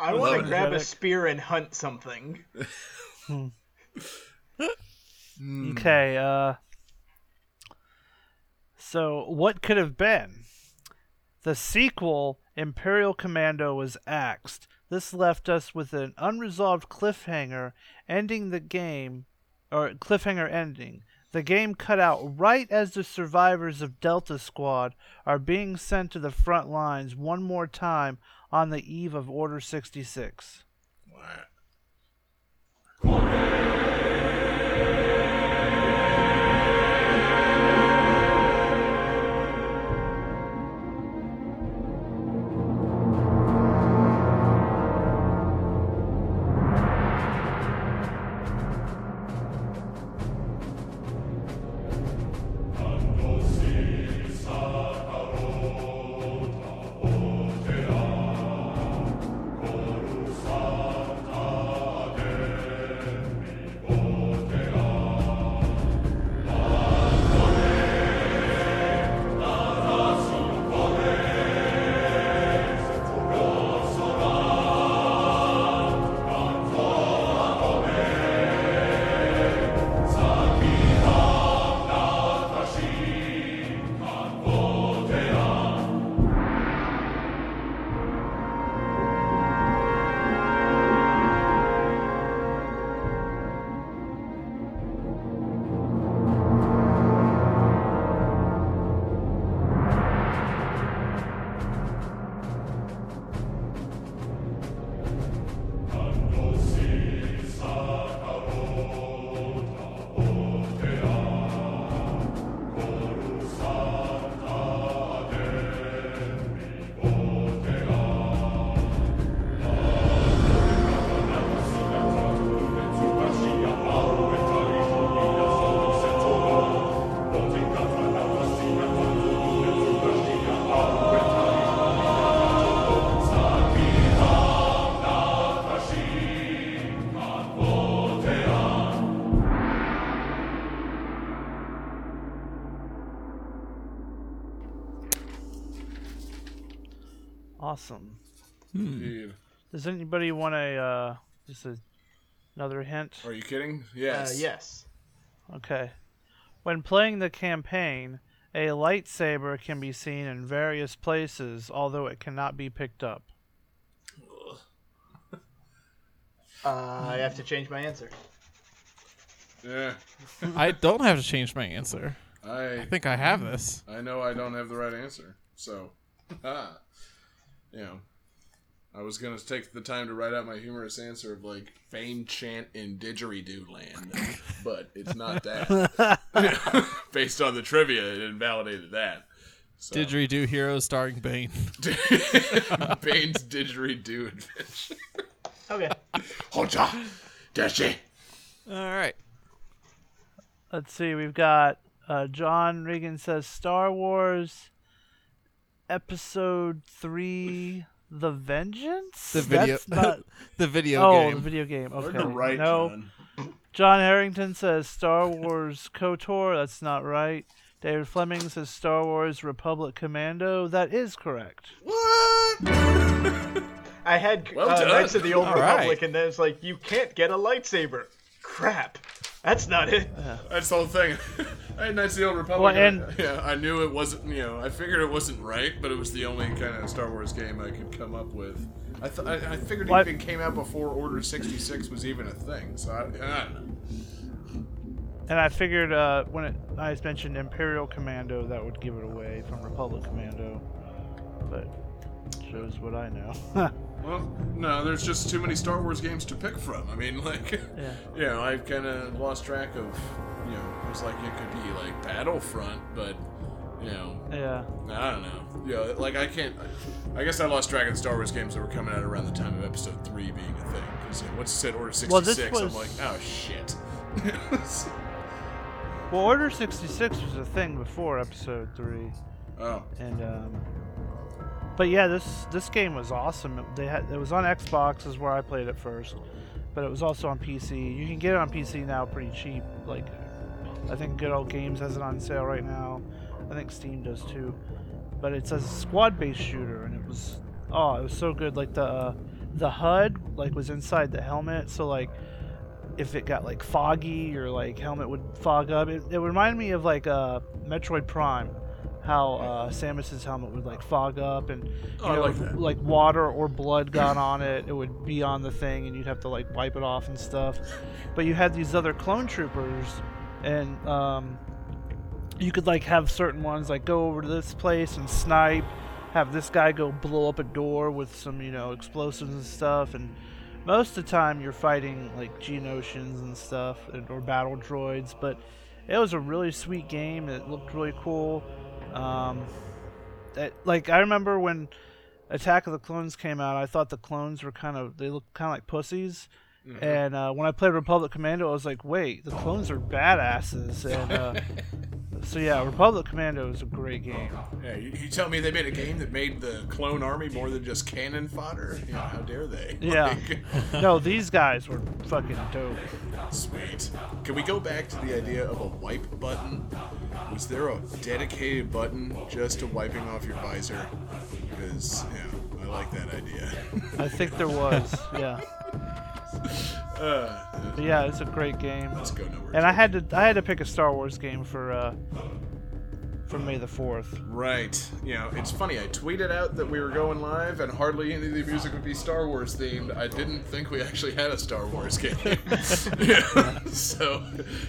I want to grab a spear and hunt something. Okay, uh So what could have been? The sequel, Imperial Commando, was axed. This left us with an unresolved cliffhanger ending the game or cliffhanger ending. The game cut out right as the survivors of Delta Squad are being sent to the front lines one more time on the eve of Order 66. Awesome. Indeed. Does anybody want a uh, just a, another hint? Are you kidding? Uh, Yes. yes. Okay. When playing the campaign, a lightsaber can be seen in various places, although it cannot be picked up. Uh, I have to change my answer. Yeah. I don't have to change my answer. I I think I have this. I know I don't have the right answer. So, ah, you know, I was gonna take the time to write out my humorous answer of like fame chant in didgeridoo land, but it's not that. Based on the trivia, it invalidated that. So, Didgeridoo Heroes starring Bane. Bane's didgeridoo adventure. Okay. Hoja, Dashi. All right. Let's see. We've got uh, John Regan says Star Wars Episode Three: The Vengeance. The video That's not. the video oh, game. the video game. Okay. to write, no. John. John Harrington says Star Wars KOTOR. That's not right. David Fleming says Star Wars Republic Commando. That is correct. What? I had Well uh, done. Knights of the Old All Republic, right. and then it's like, you can't get a lightsaber. Crap. That's not it. That's the whole thing. I had Knights of the Old Republic. Well, and and- yeah, I knew it wasn't. You know, I figured it wasn't right, but it was the only kind of Star Wars game I could come up with. I th- I, I figured What? it even came out before Order sixty six was even a thing. So I, I don't know. And I figured uh, when it, I mentioned Imperial Commando, that would give it away from Republic Commando. But shows what I know. Well, no, there's just too many Star Wars games to pick from. I mean, like, Yeah. you know, I've kind of lost track of, you know, it was like it could be like Battlefront, but, you know, yeah. I don't know. You know, like I can't. I guess I lost track of the Star Wars games that were coming out around the time of Episode Three being a thing. Because you know, once it said Order sixty Well, this six, I'm like, oh shit. Well, Order 66 was a thing before Episode 3. oh, and um, but yeah, this this game was awesome. They had it was on Xbox is where I played it first, but it was also on PC. You can get it on PC now pretty cheap. Like I think Good Old Games has it on sale right now. I think Steam does too. But it's a squad-based shooter, and it was oh, it was so good. Like the uh, the HUD like was inside the helmet, so like if it got like foggy or like helmet would fog up, it, it reminded me of like uh, Metroid Prime how uh, Samus's helmet would like fog up and you Oh, know like if, like water or blood got on it, it would be on the thing and you'd have to like wipe it off and stuff. But you had these other clone troopers and um, you could like have certain ones like go over to this place and snipe, have this guy go blow up a door with some you know explosives and stuff and most of the time you're fighting like Geonosians and stuff and, or battle droids, but it was a really sweet game. It looked really cool. Um, that, like I remember when Attack of the Clones came out, I thought the clones were kind of they looked kind of like pussies. And uh, when I played Republic Commando, I was like, "Wait, the clones are badasses!" And uh, so yeah, Republic Commando is a great game. yeah. You, you tell me they made a game that made the clone army more than just cannon fodder? You know, how dare they? Yeah. Like, No, these guys were fucking dope. Sweet. Can we go back to the idea of a wipe button? Was there a dedicated button just to wiping off your visor? Because, yeah, I like that idea. I think there was, yeah. uh, But yeah, it's a great game. let's go nowhere. And I had to I had to pick a Star Wars game for uh for May the Fourth. Right. You know, it's funny. I tweeted out that we were going live, and hardly any of the music would be Star Wars themed. I didn't think we actually had a Star Wars game. yeah. So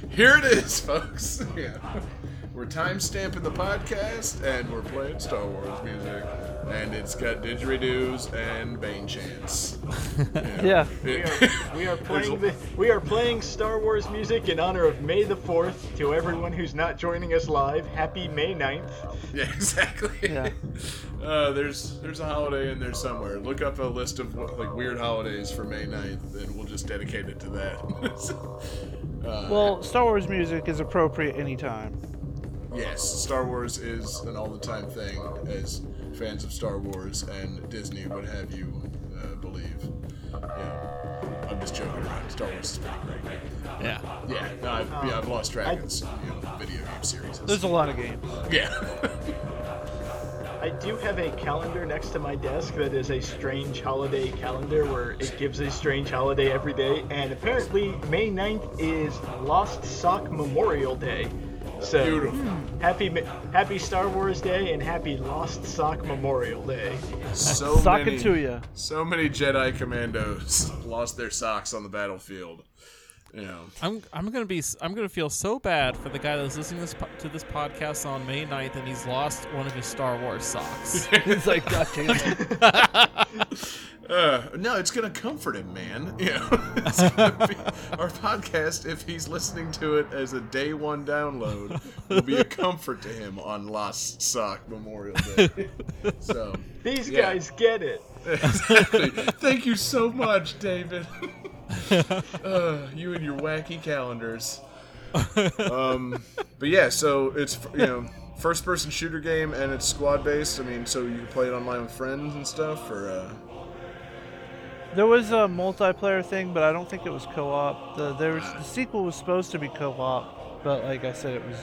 here it is, folks. Yeah. We're time stamping the podcast, and we're playing Star Wars music, and it's got didgeridoos and Bane chants. Yeah. We are, we are playing the, we are playing Star Wars music in honor of May the 4th. To everyone who's not joining us live, happy May 9th. Yeah, exactly. Yeah. Uh, there's there's a holiday in there somewhere. Look up a list of like weird holidays for May 9th, and we'll just dedicate it to that. uh, Well, Star Wars music is appropriate anytime. Yes, Star Wars is an all the time thing, as fans of Star Wars and Disney would have you uh, believe. Yeah, I'm just joking around. Star Wars is pretty great. Yeah. Yeah, no, I've, yeah, I've lost track of this, you know, video game series. There's a lot of games. Yeah. I do have a calendar next to my desk that is a strange holiday calendar where it gives a strange holiday every day, and apparently May 9th is Lost Sock Memorial Day. So Beautiful. happy happy Star Wars Day and happy Lost Sock Memorial Day. So Sock many, it to ya. So many Jedi commandos lost their socks on the battlefield. You know, I'm I'm gonna be I'm gonna feel so bad for the guy that's listening this po- to this podcast on May 9th and he's lost one of his Star Wars socks. it's like, God damn it. Uh, no, it's gonna comfort him, man. You know, it's be, our podcast, if he's listening to it as a day one download, will be a comfort to him on Lost Sock Memorial Day. So, These Yeah. guys get it. exactly. Thank you so much, David. uh, you and your wacky calendars. Um, but yeah, so it's you know first person shooter game and it's squad based. I mean, so you can play it online with friends and stuff, or uh, There was a multiplayer thing, but I don't think it was co-op. The there was the sequel was supposed to be co-op, but like I said, it was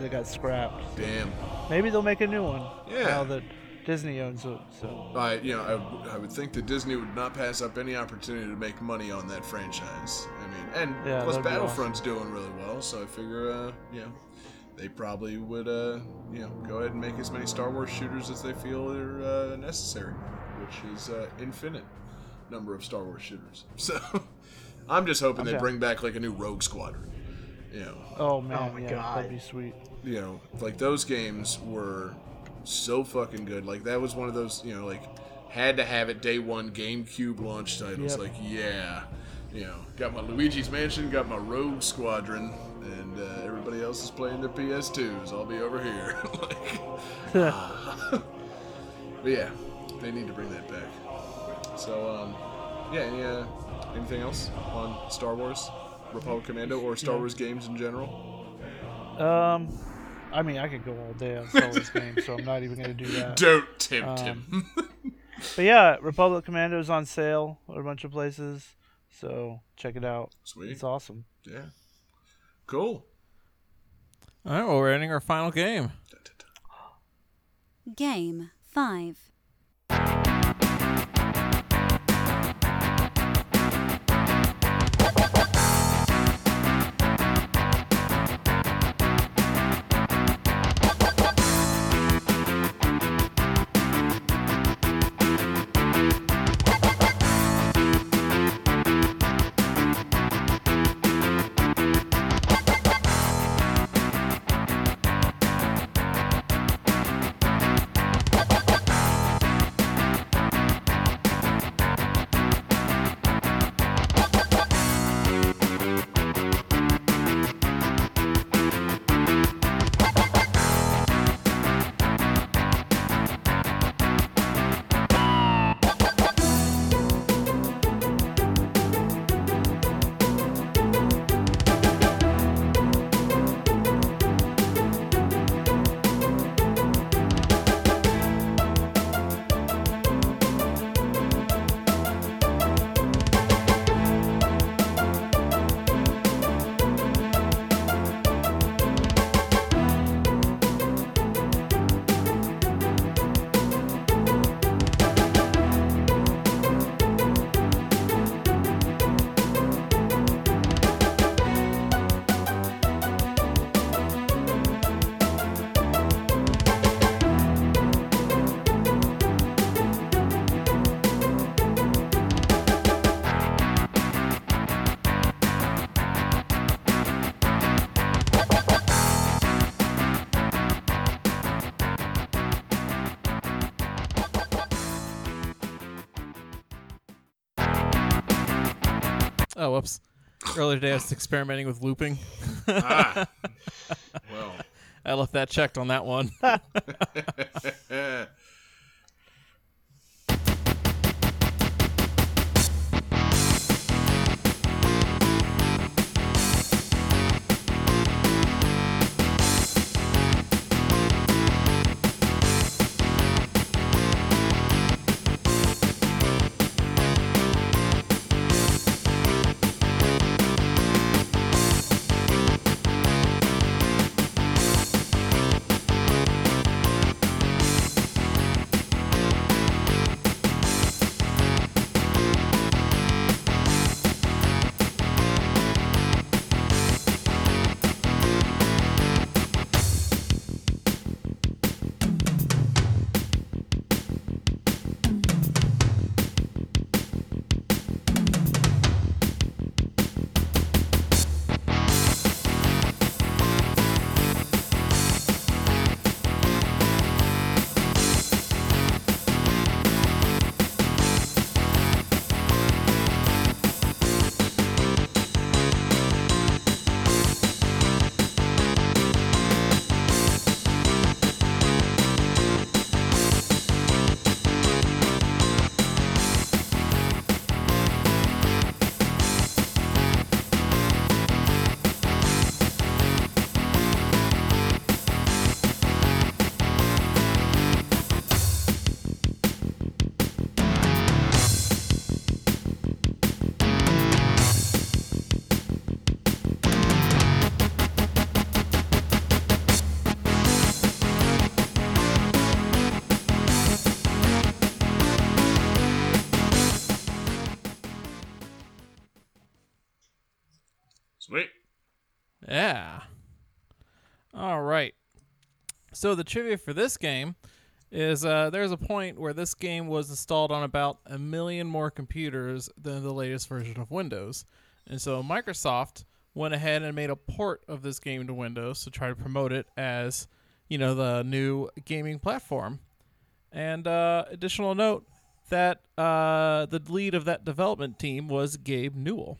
they got scrapped. damn. Maybe they'll make a new one. Yeah. Now that Disney owns it, so I you know I, I would think that Disney would not pass up any opportunity to make money on that franchise. I mean, and Yeah, plus Battlefront's doing really well, so I figure uh, you know they probably would uh, you know go ahead and make as many Star Wars shooters as they feel are uh, necessary, which is uh, infinite number of Star Wars shooters. So I'm just hoping they bring back like a new Rogue Squadron. You know, oh man, oh my yeah, God. that'd be sweet. you know, like those games were so fucking good. Like that was one of those, you know, like had to have it day one GameCube launch titles. Yep. Like yeah, you know, got my Luigi's Mansion, got my Rogue Squadron, and uh, everybody else is playing their PS2s. I'll be over here. like, but yeah, they need to bring that back. So um, yeah, any, uh, anything else on Star Wars, Republic Commando, or Star Wars games in general? Um, I mean, I could go all day on Star Wars games, so I'm not even gonna do that. Don't tempt him. But yeah, Republic Commando is on sale at a bunch of places, so check it out. Sweet. It's awesome. Yeah. Cool. All right, well, we're ending our final game. Game 5. Whoops. Earlier today, I was experimenting with looping. ah. Well. I left that checked on that one. So the trivia for this game is uh, there's a point where this game was installed on about a million more computers than the latest version of Windows, and so Microsoft went ahead and made a port of this game to Windows to try to promote it as you know the new gaming platform. And uh, additional note that uh, the lead of that development team was Gabe Newell.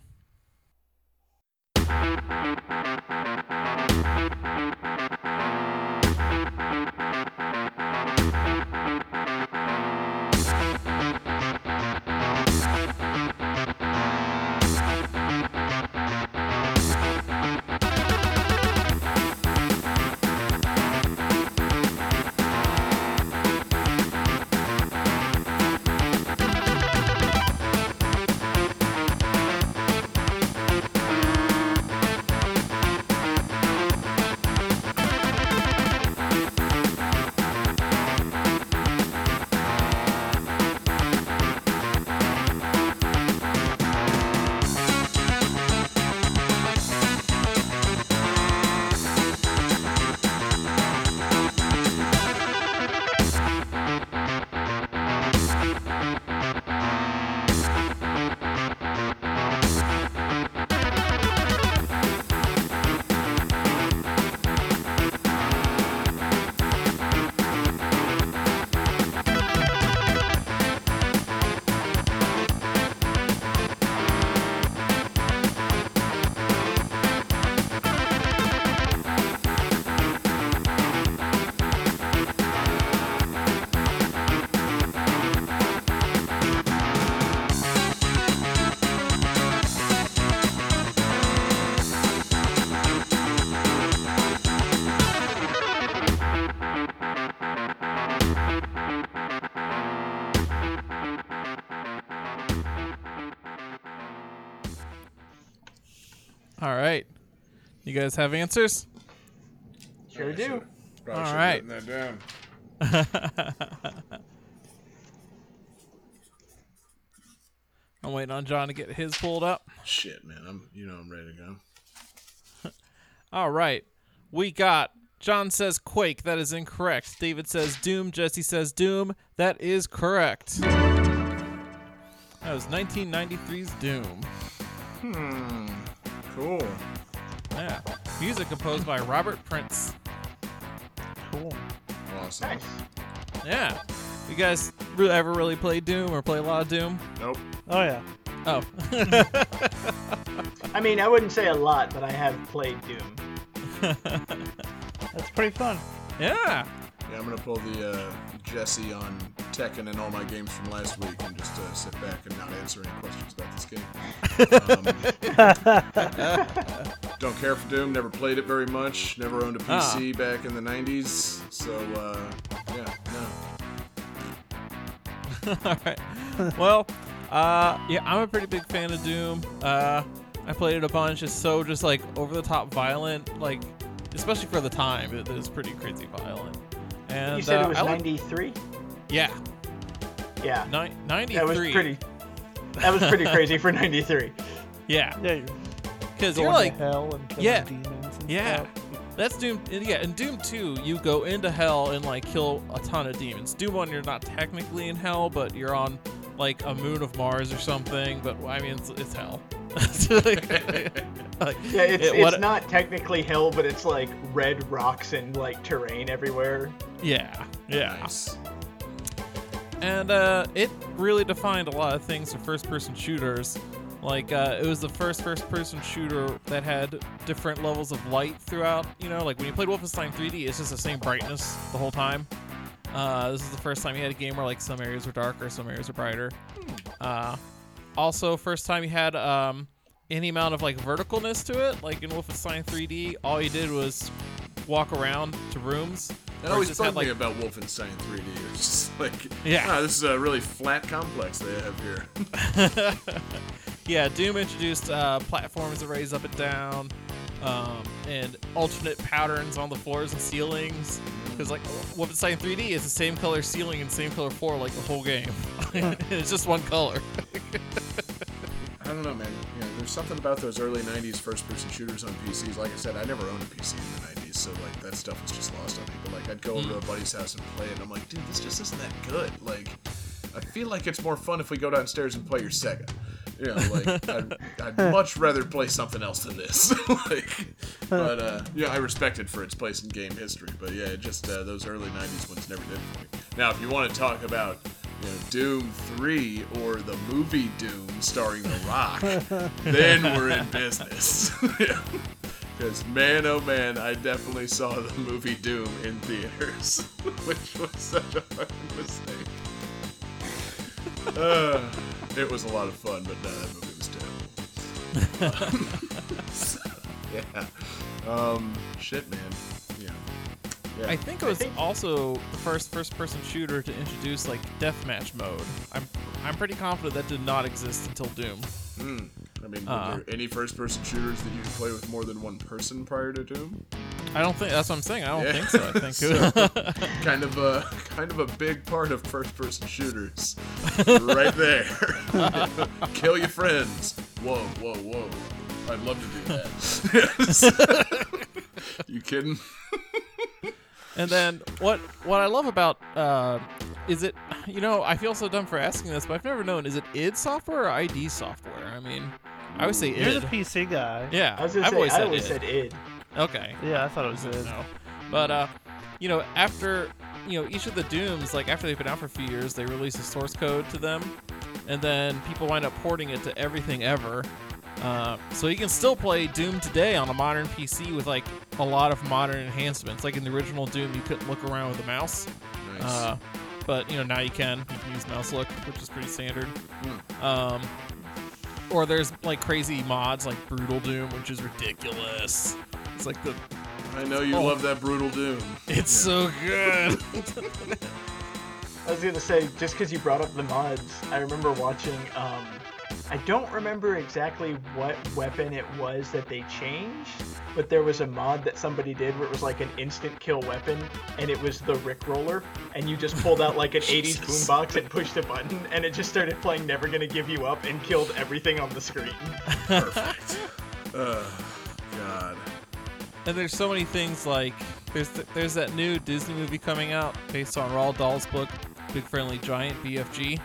Guys have answers? Sure do. Probably All should have right. written that down. I'm waiting on John to get his pulled up. Shit, man. I'm you know I'm ready to go. All right. We got John says Quake. That is incorrect. David says Doom. Jesse says Doom. That is correct. That was 1993's Doom. Hmm. Cool. Yeah. Music composed by Robert Prince. Cool. Awesome. Nice. Yeah. You guys re- ever really play Doom or play a lot of Doom? Nope. Oh yeah. Oh. I mean, I wouldn't say a lot, but I have played Doom. That's pretty fun. yeah. Yeah, I'm gonna pull the uh, Jesse on Tekken and all my games from last week and just uh, sit back and not answer any questions about this game. Um, don't care for Doom. Never played it very much. Never owned a PC back in the '90s. So uh, yeah, no. All right. Well, uh, yeah, I'm a pretty big fan of Doom. Uh, I played it a bunch. It's so just like over the top violent, like especially for the time, it is pretty crazy violent. And You said uh, it was I like- 93? yeah, Yeah. ni- 93. That was pretty. That was pretty crazy for 93. Yeah, Yeah, you're because you're like, hell and yeah, demons and yeah. stuff. That's Doom. Yeah, in Doom 2, you go into hell and like kill a ton of demons. Doom 1, you're not technically in hell, but you're on like a moon of Mars or something. But I mean, it's, it's hell. Like, Yeah, it's, it- it's what- not technically hell, but it's like red rocks and like terrain everywhere. Yeah, yeah. Nice. And uh, it really defined a lot of things for first-person shooters. Like uh, it was the first first-person shooter that had different levels of light throughout. You know, like when you played Wolfenstein 3D, it's just the same brightness the whole time. Uh, this is the first time you had a game where like some areas were darker, some areas were brighter. Uh, also, first time you had um, any amount of like verticalness to it. Like in Wolfenstein 3D, all you did was walk around to rooms. That always bugged me about Wolfenstein 3D. It's just like, Yeah. ah, this is a really flat complex they have here. yeah, Doom introduced uh, platforms that raise up and down, um, and alternate patterns on the floors and ceilings. Because like Wolfenstein 3D is the same color ceiling and same color floor like the whole game. it's just one color. I don't know, man. You know, there's something about those early '90s first-person shooters on PCs. Like I said, I never owned a PC in the '90s, so like that stuff was just lost on people. Like I'd go over to a buddy's house and play it, and I'm like, dude, this just isn't that good. Like, I feel like it's more fun if we go downstairs and play your Sega. You know, like I'd, I'd much rather play something else than this. like, but uh, yeah, I respect it for its place in game history. But yeah, it just uh, those early '90s ones never did for me. Now, if you want to talk about you know, Doom 3 or the movie Doom starring The Rock, then we're in business. Because, man, oh man, I definitely saw the movie Doom in theaters, which was such a fucking mistake. Uh, it was a lot of fun, but no, that movie was terrible. So, yeah. Um, shit, man. Yeah. Yeah. I think it was also the first first-person shooter to introduce like deathmatch mode. I'm I'm pretty confident that did not exist until Doom. Hmm. I mean, were Uh. there any first-person shooters that you could play with more than one person prior to Doom? I don't think that's what I'm saying. I don't Yeah. think so. I think kind of a kind of a big part of first-person shooters, right there. Kill your friends. Whoa, whoa, whoa! I'd love to do that. you kidding? And then what what I love about uh, is it you know I feel so dumb for asking this, but I've never known is it id Software or ID Software? I mean, I would say You're id. the PC guy. yeah, I was gonna I've say, always I said always id. said id. Okay, Yeah, I thought it was good to it. know. But uh, you know, after you know each of the Dooms, like after they've been out for a few years, they release a source code to them, and then people wind up porting it to everything ever. Uh, so you can still play Doom today on a modern PC with like a lot of modern enhancements. Like in the original Doom, you couldn't look around with a mouse. Nice. Uh, but you know now you can. You can use mouse look, which is pretty standard. Um, or there's like crazy mods like Brutal Doom, which is ridiculous. It's like the I know you oh. love that brutal Doom. it's so good. I was gonna say, just because you brought up the mods, I remember watching. Um, I don't remember exactly what weapon it was that they changed, but there was a mod that somebody did where it was like an instant kill weapon, and it was the Rickroller, and you just pulled out like an 80s Jesus. boombox and pushed a button, and it just started playing Never Gonna Give You Up and killed everything on the screen. Perfect. uh, God. And there's so many things like there's there's that new Disney movie coming out based on Roald Dahl's book, Big Friendly Giant BFG.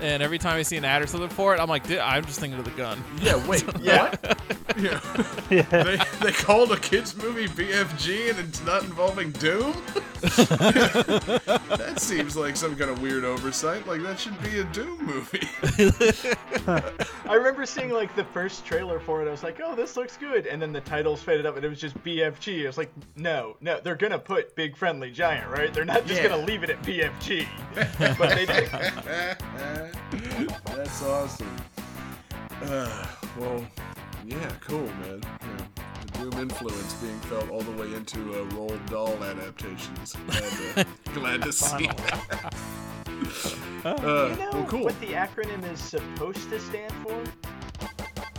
And every time I see an ad or something for it, I'm like, "Dude, I'm just thinking of the gun. Yeah, wait, Yeah. what? Yeah. They, they called a kids movie BFG and it's not involving Doom? that seems like some kind of weird oversight. Like, that should be a Doom movie. I remember seeing like the first trailer for it. I was like, "Oh, this looks good," and then the titles faded up, and it was just BFG. I was like, "No, no, they're gonna put Big Friendly Giant, right? They're not just Yeah. gonna leave it at BFG." but they did. That's awesome. Uh, well, yeah, cool, man. Yeah, the Doom influence being felt all the way into uh, Roald Dahl adaptations. Glad to, glad to see that. Uh, Do you know well, cool. what the acronym is supposed to stand for?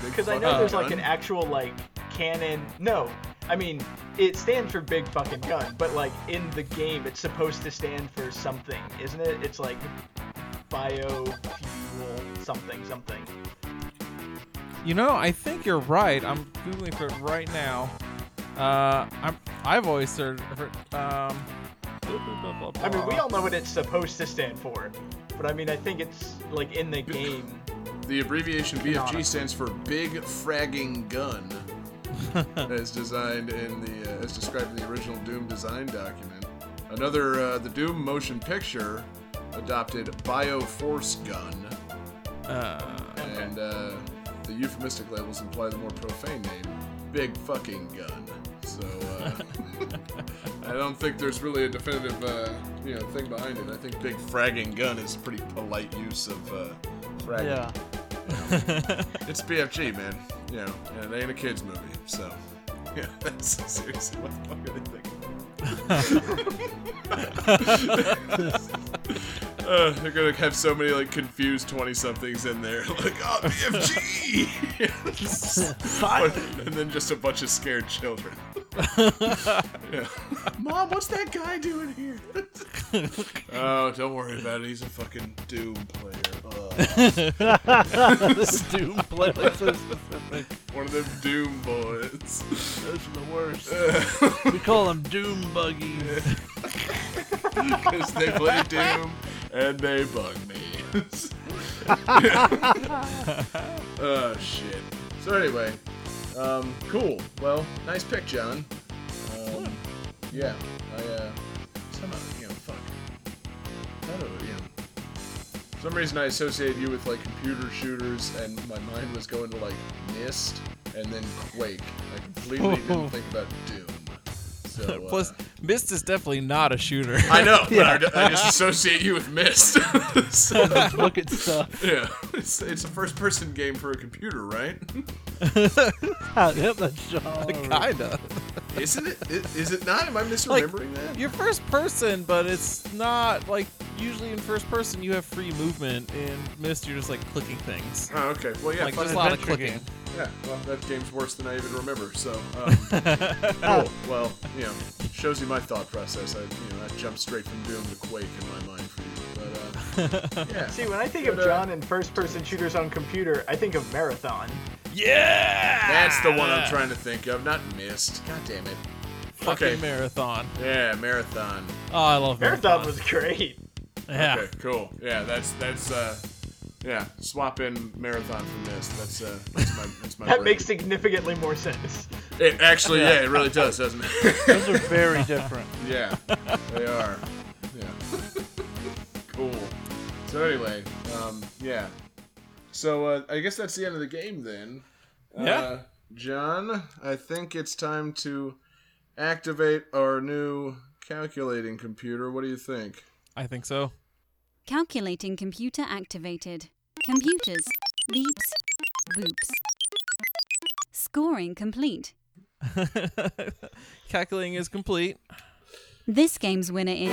Because I know fucking there's like gun. an actual like canon. No, I mean it stands for big fucking gun, but like in the game, it's supposed to stand for something, isn't it? It's like biofuel something something. You know, I think you're right. I'm googling for it right now. Uh, I'm I've always heard. heard, Um, I mean, we all know what it's supposed to stand for, but I mean, I think it's like in the game. The abbreviation BFG stands for Big Fragging Gun, as designed in the uh, as described in the original Doom design document. Another, uh, the Doom motion picture adopted Bioforce Gun, Uh, Okay. and uh, the euphemistic labels imply the more profane name, Big Fucking Gun. So uh, I don't think there's really a definitive, uh, you know, thing behind it. I think Big Fragging Gun is pretty polite use of uh, fragging. Yeah. It's BFG, man. You know, and it ain't a kids movie, so yeah. That's seriously what the fuck are they thinking? Uh, they're gonna have so many like confused twenty somethings in there, like oh BFG, and then just a bunch of scared children. Yeah. Mom, what's that guy doing here? oh, don't worry about it. He's a fucking Doom player. Ugh. this Doom oh. player. so specific. One of them Doom boys. Those are the worst. We call them Doom Buggies. Because they play Doom and they bug me. oh shit. So anyway, um, cool. Well, nice pick, John. Um, yeah, I uh, somehow you know, fuck. I don't know, you know. For some reason I associated you with like computer shooters, and my mind was going to like Myst and then Quake. I completely didn't think about Doom. So, uh, Plus, Myst is definitely not a shooter. I know, but I, I just associate you with Myst. so, Look at stuff. yeah, it's, it's a first-person game for a computer, right? Yep, that's John. Kinda. Isn't it? I- Is it not? Am I misremembering that? You're first person, but it's not like usually in first person you have free movement. In Myst, you're just like clicking things. Oh, okay. Well, yeah, like fun just a lot of adventure clicking. game. Yeah, well, that game's worse than I even remember. So, um, cool. Well, you know, shows you my thought process. I, you know, I jumped straight from Doom to Quake in my mind for you. But uh, yeah, See, when I think of But, uh, John and first-person shooters on computer, I think of Marathon. Yeah, that's the one I'm trying to think of. Not Myst. God damn it. Fucking Okay. marathon. Yeah, Marathon. Oh, I love Marathon marathon. was great. yeah. Okay, cool. Yeah, that's that's uh, yeah. Swap in Marathon for Myst. That's uh, that's my that's my. That brain. makes significantly more sense. it actually. Yeah, it really does, doesn't it? Those are very different. Yeah, they are. Yeah. cool. So anyway, um, yeah. So uh, I guess that's the end of the game then. Yeah. Uh, John, I think it's time to activate our new calculating computer. What do you think? I think so. Calculating computer activated. Computers. Beeps. Boops. Scoring complete. Calculating is complete. This game's winner is.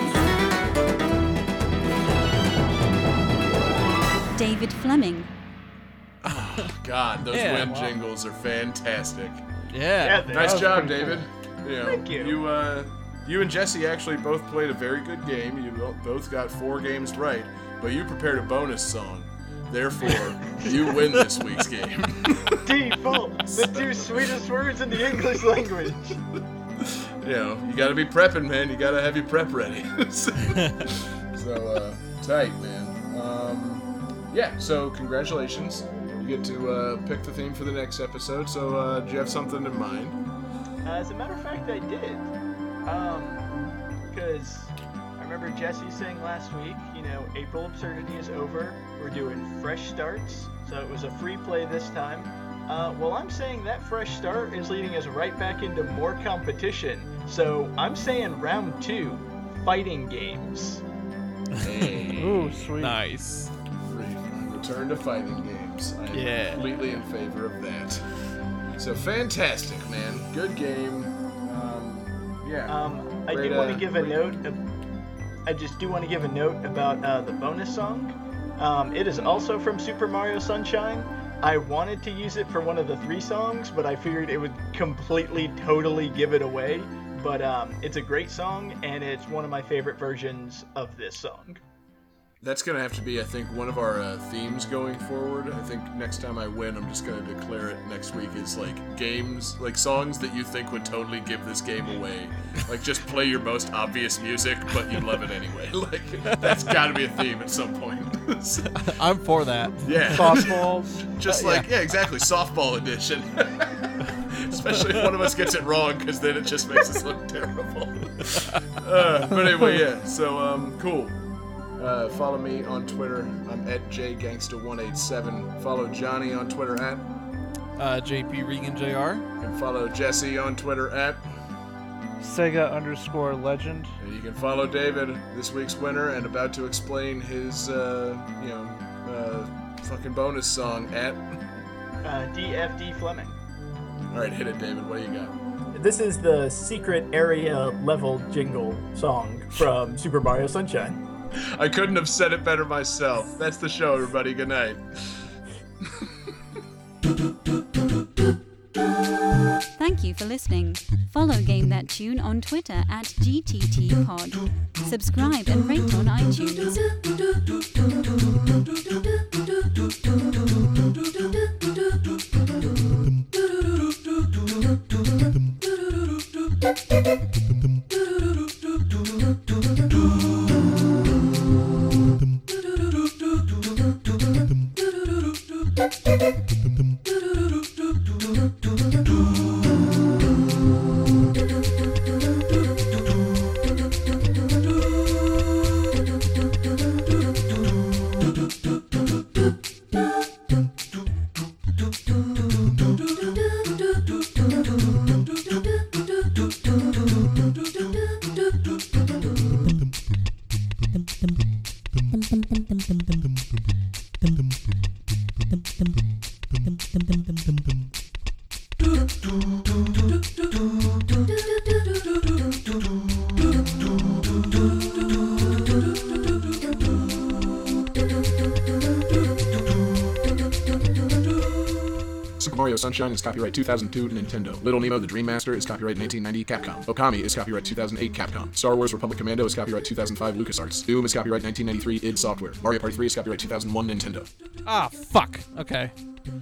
David Fleming. God, those Yeah, win wow. jingles are fantastic. Yeah. Yeah, Nice job, David. cool. You know, Thank you. You, uh, you and Jesse actually both played a very good game. You both got four games right, but you prepared a bonus song. Therefore, you win this week's game. Default, the two sweetest words in the English language. you know, you gotta be prepping, man. You gotta have your prep ready. so, uh, tight, man. Um, yeah, so congratulations. You get to uh, pick the theme for the next episode. So, uh, do you have something in mind? Uh, as a matter of fact, I did. Um, because I remember Jesse saying last week, you know, April Absurdity is over. We're doing fresh starts. So it was a free play this time. Uh, well, I'm saying that fresh start is leading us right back into more competition. So I'm saying round two, fighting games. Hey. Ooh, sweet. Nice. Re- Return to fighting games. I am Yeah. completely in favor of that. So fantastic, man. Good game. Um, yeah. Um, I Great, do want uh, to give a great- note. Of, I just do want to give a note about uh, the bonus song. Um, it is also from Super Mario Sunshine. I wanted to use it for one of the three songs, but I figured it would completely, totally give it away. But um, it's a great song, and it's one of my favorite versions of this song. That's gonna have to be, I think, one of our uh, themes going forward. I think next time I win, I'm just gonna declare it next week is like games, like songs that you think would totally give this game away. Like just play your most obvious music, but you love it anyway. Like that's got to be a theme at some point. I'm for that. yeah. Softballs. Just like yeah, exactly. Softball edition. Especially if one of us gets it wrong, because then it just makes us look terrible. Uh, but anyway, yeah. So um, cool. Uh, follow me on Twitter. I'm at jgangsta187. Follow Johnny on Twitter at, Uh, JP Regan Jr. and follow Jesse on Twitter at, Sega underscore legend. and you can follow David, this week's winner, and about to explain his, uh, you know, uh, fucking bonus song at. Uh, DFD Fleming. All right, hit it, David. What do you got? This is the secret area level jingle song from Super Mario Sunshine. I couldn't have said it better myself. That's the show, everybody. Good night. Thank you for listening. Follow Game That Tune on Twitter at GTTPod. Subscribe and rate on iTunes. Sunshine is copyright 2002 Nintendo. Little Nemo the Dream Master is copyright 1990 Capcom. Okami is copyright 2008 Capcom. Star Wars Republic Commando is copyright 2005 LucasArts. Doom is copyright 1993 id Software. Mario Party 3 is copyright 2001 Nintendo. Ah, fuck. Okay.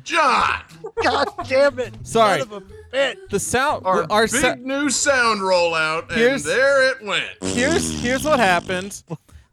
John! God damn it! Sorry. Son of a bitch. The sound. Our, our big sa- new sound rollout, and Here's- there it went. here's here's what happened.